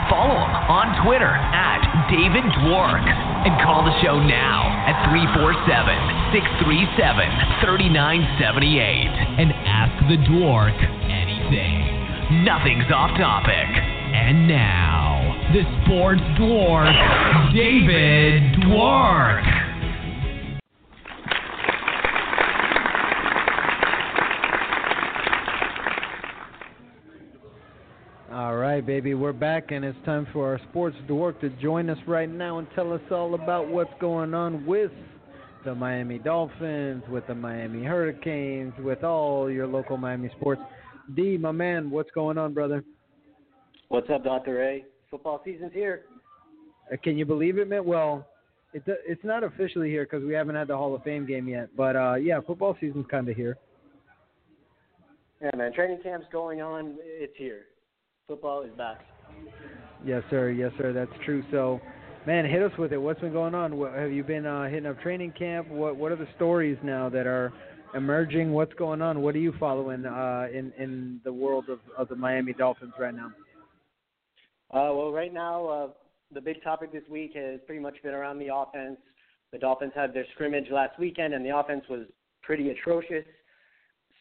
Follow him on Twitter at David Dwork and call the show now at 347-637-3978 and ask the Dwork anything. Nothing's off topic. And now, the sports Dwork, David Dwork. Baby, we're back, and it's time for our sports dork to join us right now and tell us all about what's going on with the Miami Dolphins, with the Miami Hurricanes, with all your local Miami sports. D, my man, what's going on, brother? What's up, Dr. A? Football season's here. Uh, can you believe it, man? Well, it, it's not officially here because we haven't had the Hall of Fame game yet, but uh, yeah, football season's kind of here. Yeah, man, training camp's going on. It's here. Football is back. Yes, sir. Yes, sir. That's true. So, man, hit us with it. What's been going on? What, have you been uh, hitting up training camp? What What are the stories now that are emerging? What's going on? What are you following uh, in in the world of, of the Miami Dolphins right now? Uh, well, right now, uh, the big topic this week has pretty much been around the offense. The Dolphins had their scrimmage last weekend, and the offense was pretty atrocious.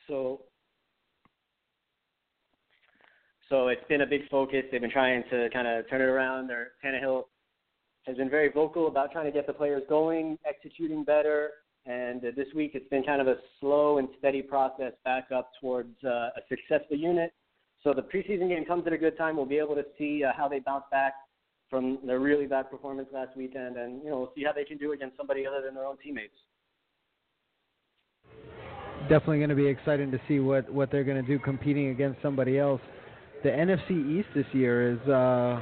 So so it's been a big focus. They've been trying to kind of turn it around. Their Tannehill has been very vocal about trying to get the players going, executing better. And uh, this week it's been kind of a slow and steady process back up towards uh, a successful unit. So the preseason game comes at a good time. We'll be able to see uh, how they bounce back from their really bad performance last weekend, and you know we'll see how they can do against somebody other than their own teammates. Definitely going to be exciting to see what what they're going to do competing against somebody else the NFC East this year is uh,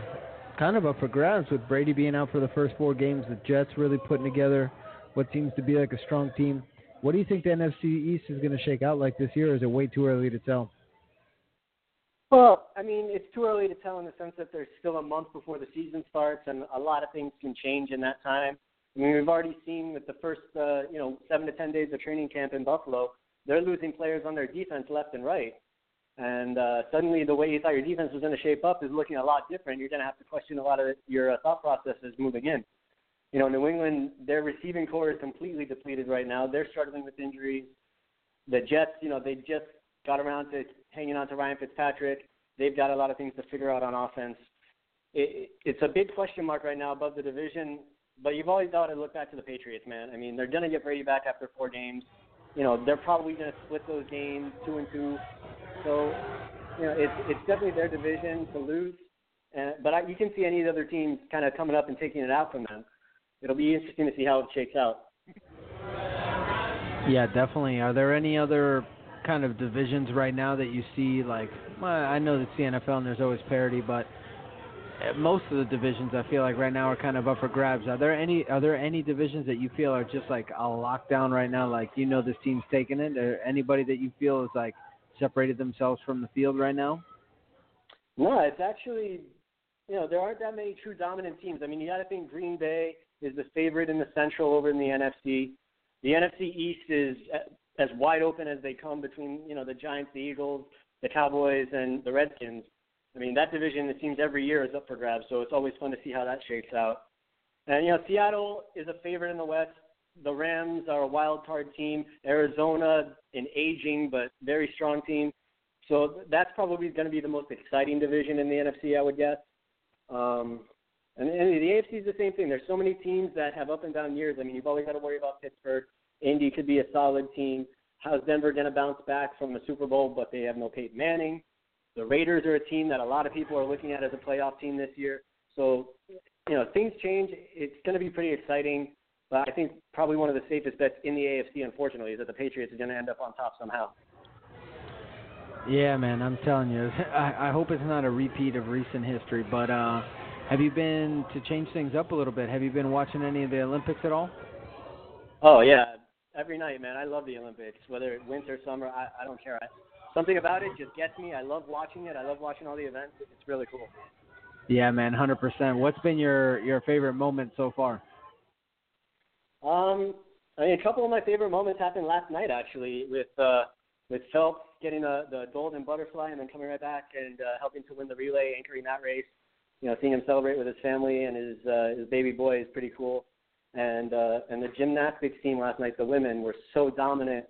kind of up for grabs with Brady being out for the first four games. The Jets really putting together what seems to be like a strong team. What do you think the NFC East is going to shake out like this year? Is it way too early to tell? Well, I mean, it's too early to tell in the sense that there's still a month before the season starts, and a lot of things can change in that time. I mean, we've already seen with the first, uh, you know, seven to ten days of training camp in Buffalo, they're losing players on their defense left and right. And uh, suddenly, the way you thought your defense was going to shape up is looking a lot different. You're going to have to question a lot of your uh, thought processes moving in. You know, New England, their receiving corps is completely depleted right now. They're struggling with injuries. The Jets, you know, they just got around to hanging on to Ryan Fitzpatrick. They've got a lot of things to figure out on offense. It, it's a big question mark right now above the division, but you've always got to look back to the Patriots, man. I mean, they're going to get Brady back after four games. You know, they're probably going to split those games two and two. So, you know, it's it's definitely their division to lose. And, but I, you can see any of the other teams kind of coming up and taking it out from them. It'll be interesting to see how it shakes out. Yeah, definitely. Are there any other kind of divisions right now that you see? Like, well, I know it's the NFL and there's always parity, but most of the divisions I feel like right now are kind of up for grabs. Are there any are there any divisions that you feel are just like a lockdown right now? Like you know this team's taking it, or anybody that you feel is like separated themselves from the field right now? No, it's actually, you know, there aren't that many true dominant teams. I mean, you got to think Green Bay is the favorite in the Central over in the NFC. The NFC East is as wide open as they come between, you know, the Giants, the Eagles, the Cowboys, and the Redskins. I mean, that division, it seems every year is up for grabs, so it's always fun to see how that shakes out. And, you know, Seattle is a favorite in the West the Rams are a wild card team. Arizona, an aging but very strong team. So that's probably going to be the most exciting division in the NFC, I would guess. Um, and, and the AFC is the same thing. There's so many teams that have up and down years. I mean, you've always got to worry about Pittsburgh. Indy could be a solid team. How's Denver going to bounce back from the Super Bowl, but they have no Peyton Manning? The Raiders are a team that a lot of people are looking at as a playoff team this year. So, you know, things change. It's going to be pretty exciting. But I think probably one of the safest bets in the AFC, unfortunately, is that the Patriots are going to end up on top somehow. Yeah, man, I'm telling you. I, I hope it's not a repeat of recent history. But uh, have you been to change things up a little bit? Have you been watching any of the Olympics at all? Oh yeah, every night, man. I love the Olympics, whether it's winter, summer. I, I don't care. I, something about it just gets me. I love watching it. I love watching all the events. It's really cool. Yeah, man, hundred percent. What's been your your favorite moment so far? Um, I mean, a couple of my favorite moments happened last night actually, with uh, with Phelps getting the the golden butterfly and then coming right back and uh, helping to win the relay, anchoring that race. You know, seeing him celebrate with his family and his uh, his baby boy is pretty cool. And uh, and the gymnastics team last night, the women were so dominant.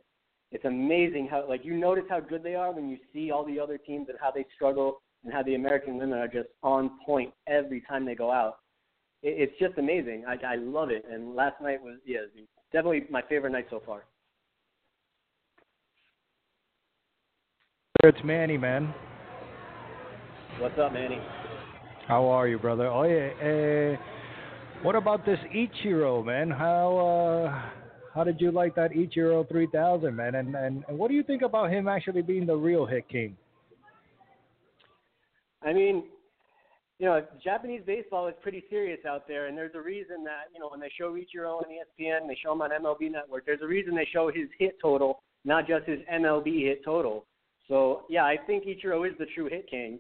It's amazing how like you notice how good they are when you see all the other teams and how they struggle and how the American women are just on point every time they go out. It, it's just amazing. I, I love it. And last night was yeah, definitely my favorite night so far. It's Manny, man. What's up, Manny? How are you, brother? Oh yeah. Uh, what about this Ichiro, man? How uh, how did you like that Ichiro 3000, man? And, and and what do you think about him actually being the real hit king? I mean, you know, Japanese baseball is pretty serious out there, and there's a reason that you know when they show Ichiro on ESPN, they show him on MLB Network. There's a reason they show his hit total, not just his MLB hit total. So yeah, I think Ichiro is the true hit king,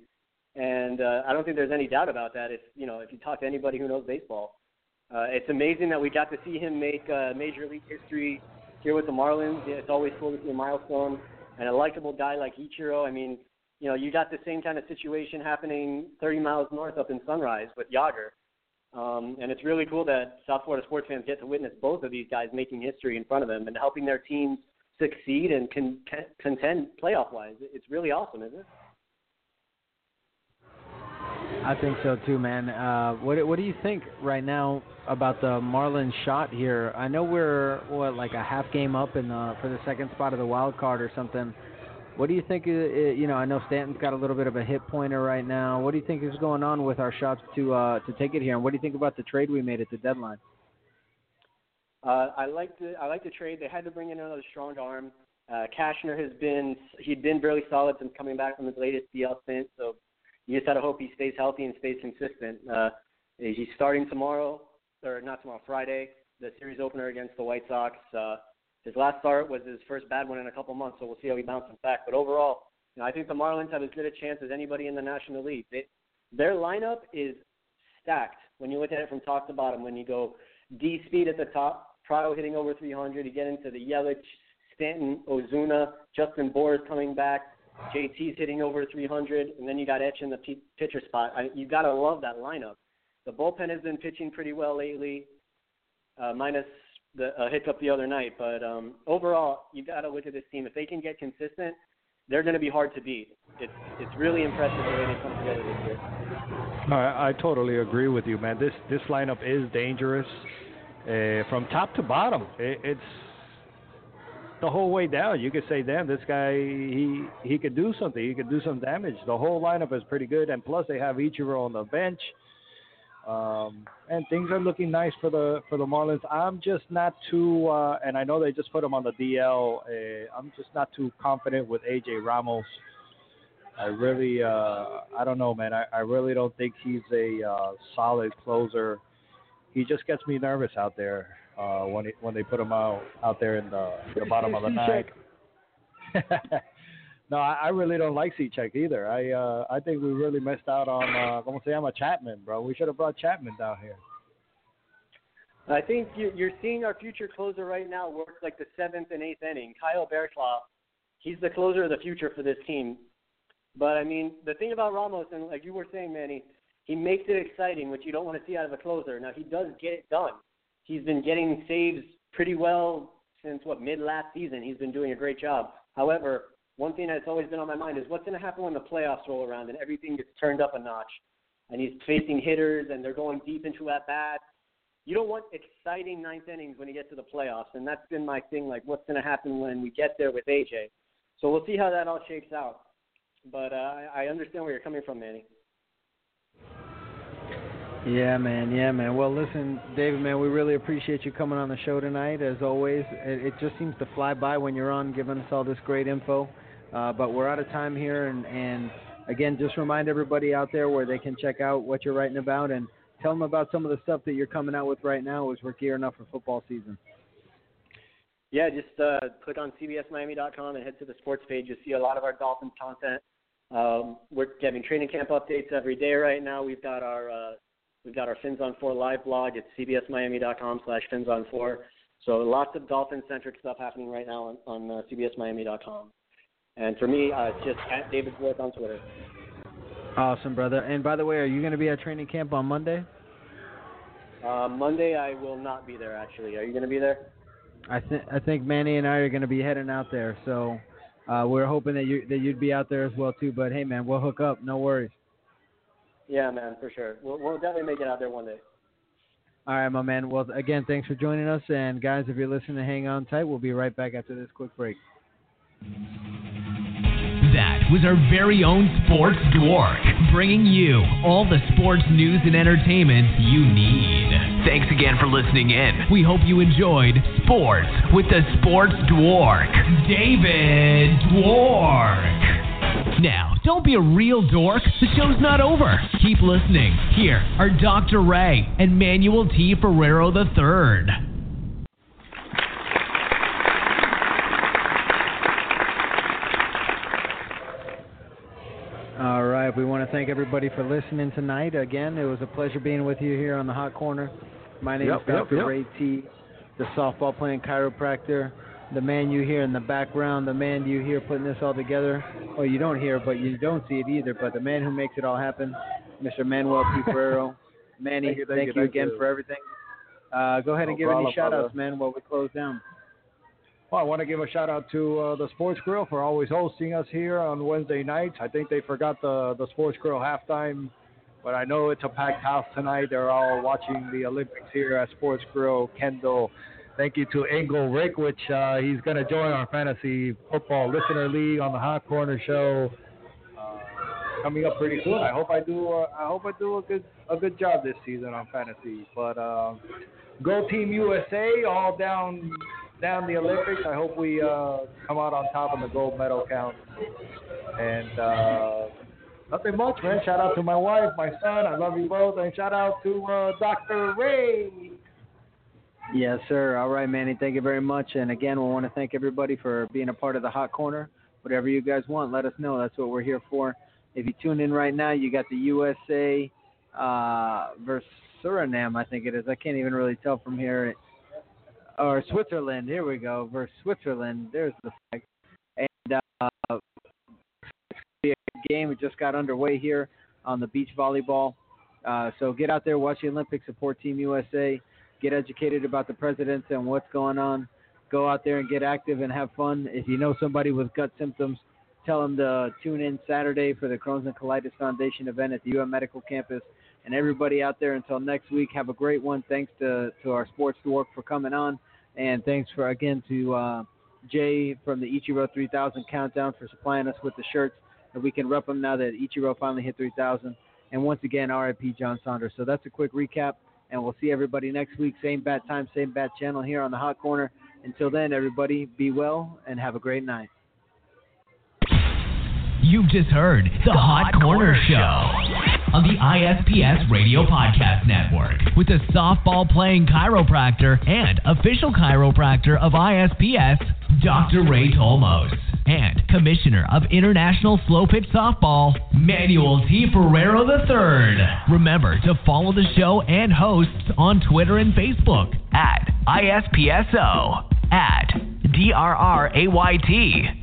and uh, I don't think there's any doubt about that. If you know, if you talk to anybody who knows baseball, uh, it's amazing that we got to see him make uh, major league history here with the Marlins. It's always cool to see a milestone and a likable guy like Ichiro. I mean, you know, you got the same kind of situation happening 30 miles north up in Sunrise with Jagr. Um, and it's really cool that South Florida sports fans get to witness both of these guys making history in front of them and helping their teams succeed and con- contend playoff wise. It's really awesome, isn't it? I think so too, man. Uh, what what do you think right now about the Marlins shot here? I know we're what like a half game up in the for the second spot of the wild card or something. What do you think? Uh, uh, you know, I know Stanton's got a little bit of a hip pointer right now. What do you think is going on with our shots to uh, to take it here? And what do you think about the trade we made at the deadline? Uh, I like the I like the trade. They had to bring in another strong arm. Uh, Cashner has been he'd been really solid since coming back from his latest DL stint. So you just got to hope he stays healthy and stays consistent. Uh, he's starting tomorrow or not tomorrow, Friday, the series opener against the White Sox. Uh, his last start was his first bad one in a couple months, so we'll see how he bounces back. But overall, you know, I think the Marlins have as good a chance as anybody in the National League. They, their lineup is stacked when you look at it from top to bottom. When you go D speed at the top, Prado hitting over 300, you get into the Yelich, Stanton, Ozuna, Justin Bour coming back, JT's hitting over 300, and then you got Etch in the p- pitcher spot. I, you got to love that lineup. The bullpen has been pitching pretty well lately, uh, minus the a hiccup the other night. But um, overall, you got to look at this team. If they can get consistent, they're going to be hard to beat. It's it's really impressive the way they come together this year. I, I totally agree with you, man. This this lineup is dangerous uh, from top to bottom. It, it's the whole way down. You could say, "Damn, this guy he he could do something. He could do some damage." The whole lineup is pretty good, and plus they have Ichiro on the bench. Um, and things are looking nice for the for the Marlins. I'm just not too, uh, and I know they just put him on the DL. Uh, I'm just not too confident with AJ Ramos. I really, uh, I don't know, man. I, I really don't think he's a uh, solid closer. He just gets me nervous out there uh, when he, when they put him out out there in the, the bottom of the ninth. No, I, I really don't like Cishek either. I uh, I think we really missed out on. Uh, como se llama Chapman, bro? We should have brought Chapman down here. I think you're seeing our future closer right now work like the seventh and eighth inning. Kyle Barraclough, he's the closer of the future for this team. But I mean, the thing about Ramos, and like you were saying, Manny, he makes it exciting, which you don't want to see out of a closer. Now he does get it done. He's been getting saves pretty well since what mid last season. He's been doing a great job. However, one thing that's always been on my mind is what's going to happen when the playoffs roll around and everything gets turned up a notch, and he's facing hitters and they're going deep into at bats. You don't want exciting ninth innings when you get to the playoffs, and that's been my thing. Like, what's going to happen when we get there with AJ? So we'll see how that all shakes out. But uh, I understand where you're coming from, Manny. Yeah, man. Yeah, man. Well, listen, David, man, we really appreciate you coming on the show tonight. As always, it, it just seems to fly by when you're on, giving us all this great info. Uh, but we're out of time here, and, and again, just remind everybody out there where they can check out what you're writing about, and tell them about some of the stuff that you're coming out with right now as we're gearing up for football season. Yeah, just uh, click on CBSMiami.com and head to the sports page. You'll see a lot of our Dolphins content. Um, we're getting training camp updates every day right now. We've got our uh, we've got our Fins on Four live blog at cbsmiami.com slash Fins on Four. So lots of dolphin centric stuff happening right now on, on uh, cbsmiami.com. And for me, uh, it's just at David Dwork on Twitter. Awesome, brother. And by the way, are you going to be at training camp on Monday? Uh, Monday, I will not be there. Actually, are you going to be there? I think I think Manny and I are going to be heading out there. So uh, we're hoping that you that you'd be out there as well too. But hey, man, we'll hook up. No worries. Yeah, man, for sure. We'll, we'll definitely make it out there one day. All right, my man. Well, again, thanks for joining us. And guys, if you're listening, hang on tight. We'll be right back after this quick break. That was our very own Sports Dork, bringing you all the sports news and entertainment you need. Thanks again for listening in. We hope you enjoyed Sports with the Sports Dork, David Dwork. Now, don't be a real dork. The show's not over. Keep listening. Here are Dr. Ray and Manuel T. Ferrero III. All right. We want to thank everybody for listening tonight. Again, it was a pleasure being with you here on the Hot Corner. My name Yep, is yep, Dr. yep. Ray T, the softball playing chiropractor. The man you hear in the background, the man you hear putting this all together. Oh, you don't hear, but you don't see it either. But the man who makes it all happen, Mr. Manuel P. Ferrero. Manny, Thank you, thank you, thank again you. for everything. Uh, go ahead No and give problem, any shout outs, man, while we close down. Well, I want to give a shout out to uh, the Sports Grill for always hosting us here on Wednesday nights. I think they forgot the the Sports Grill halftime, but I know it's a packed house tonight. They're all watching the Olympics here at Sports Grill. Kendall, thank you to Engel Rick, which uh, he's going to join our fantasy football listener league on the Hot Corner Show. Uh, coming up pretty soon. I hope I do. Uh, I hope I do a good a good job this season on fantasy. But uh, go Team USA, all down down the Olympics. I hope we uh, come out on top in the gold medal count. And uh, nothing much, man. Shout out to my wife, my son. I love you both. And shout out to Dr. Ray. Yes, sir. All right, Manny. Thank you very much. And again, we want to thank everybody for being a part of the Hot Corner. Whatever you guys want, let us know. That's what we're here for. If you tune in right now, you got the USA uh, versus Suriname, I think it is. I can't even really tell from here. Or Switzerland. Here we go. Versus Switzerland. There's the flag. And uh, the game It just got underway here on the beach volleyball. Uh, so get out there, watch the Olympics, support Team USA get educated about the presidents and what's going on. Go out there and get active and have fun. If you know somebody with gut symptoms, tell them to tune in Saturday for the Crohn's and Colitis Foundation event at the UM Medical Campus. And everybody out there, until next week, have a great one. Thanks to, to our sports Dwork for coming on. And thanks for, again, to uh, Jay from the Ichiro 3000 Countdown for supplying us with the shirts. And we can rep them now that Ichiro finally hit 3000. And once again, RIP John Saunders. So that's a quick recap and we'll see everybody next week. Same bat time, same bat channel here on the Hot Corner. Until then, everybody, be well and have a great night. You've just heard the, Hot, Corner, Show on the ISPS Radio Podcast Network with the softball playing chiropractor and official chiropractor of ISPS, Dr. Ray Tolmos, and Commissioner of International Slow Pitch Softball, Manuel T. Ferrero III. Remember to follow the show and hosts on Twitter and Facebook at ISPSO, at DRRAYT.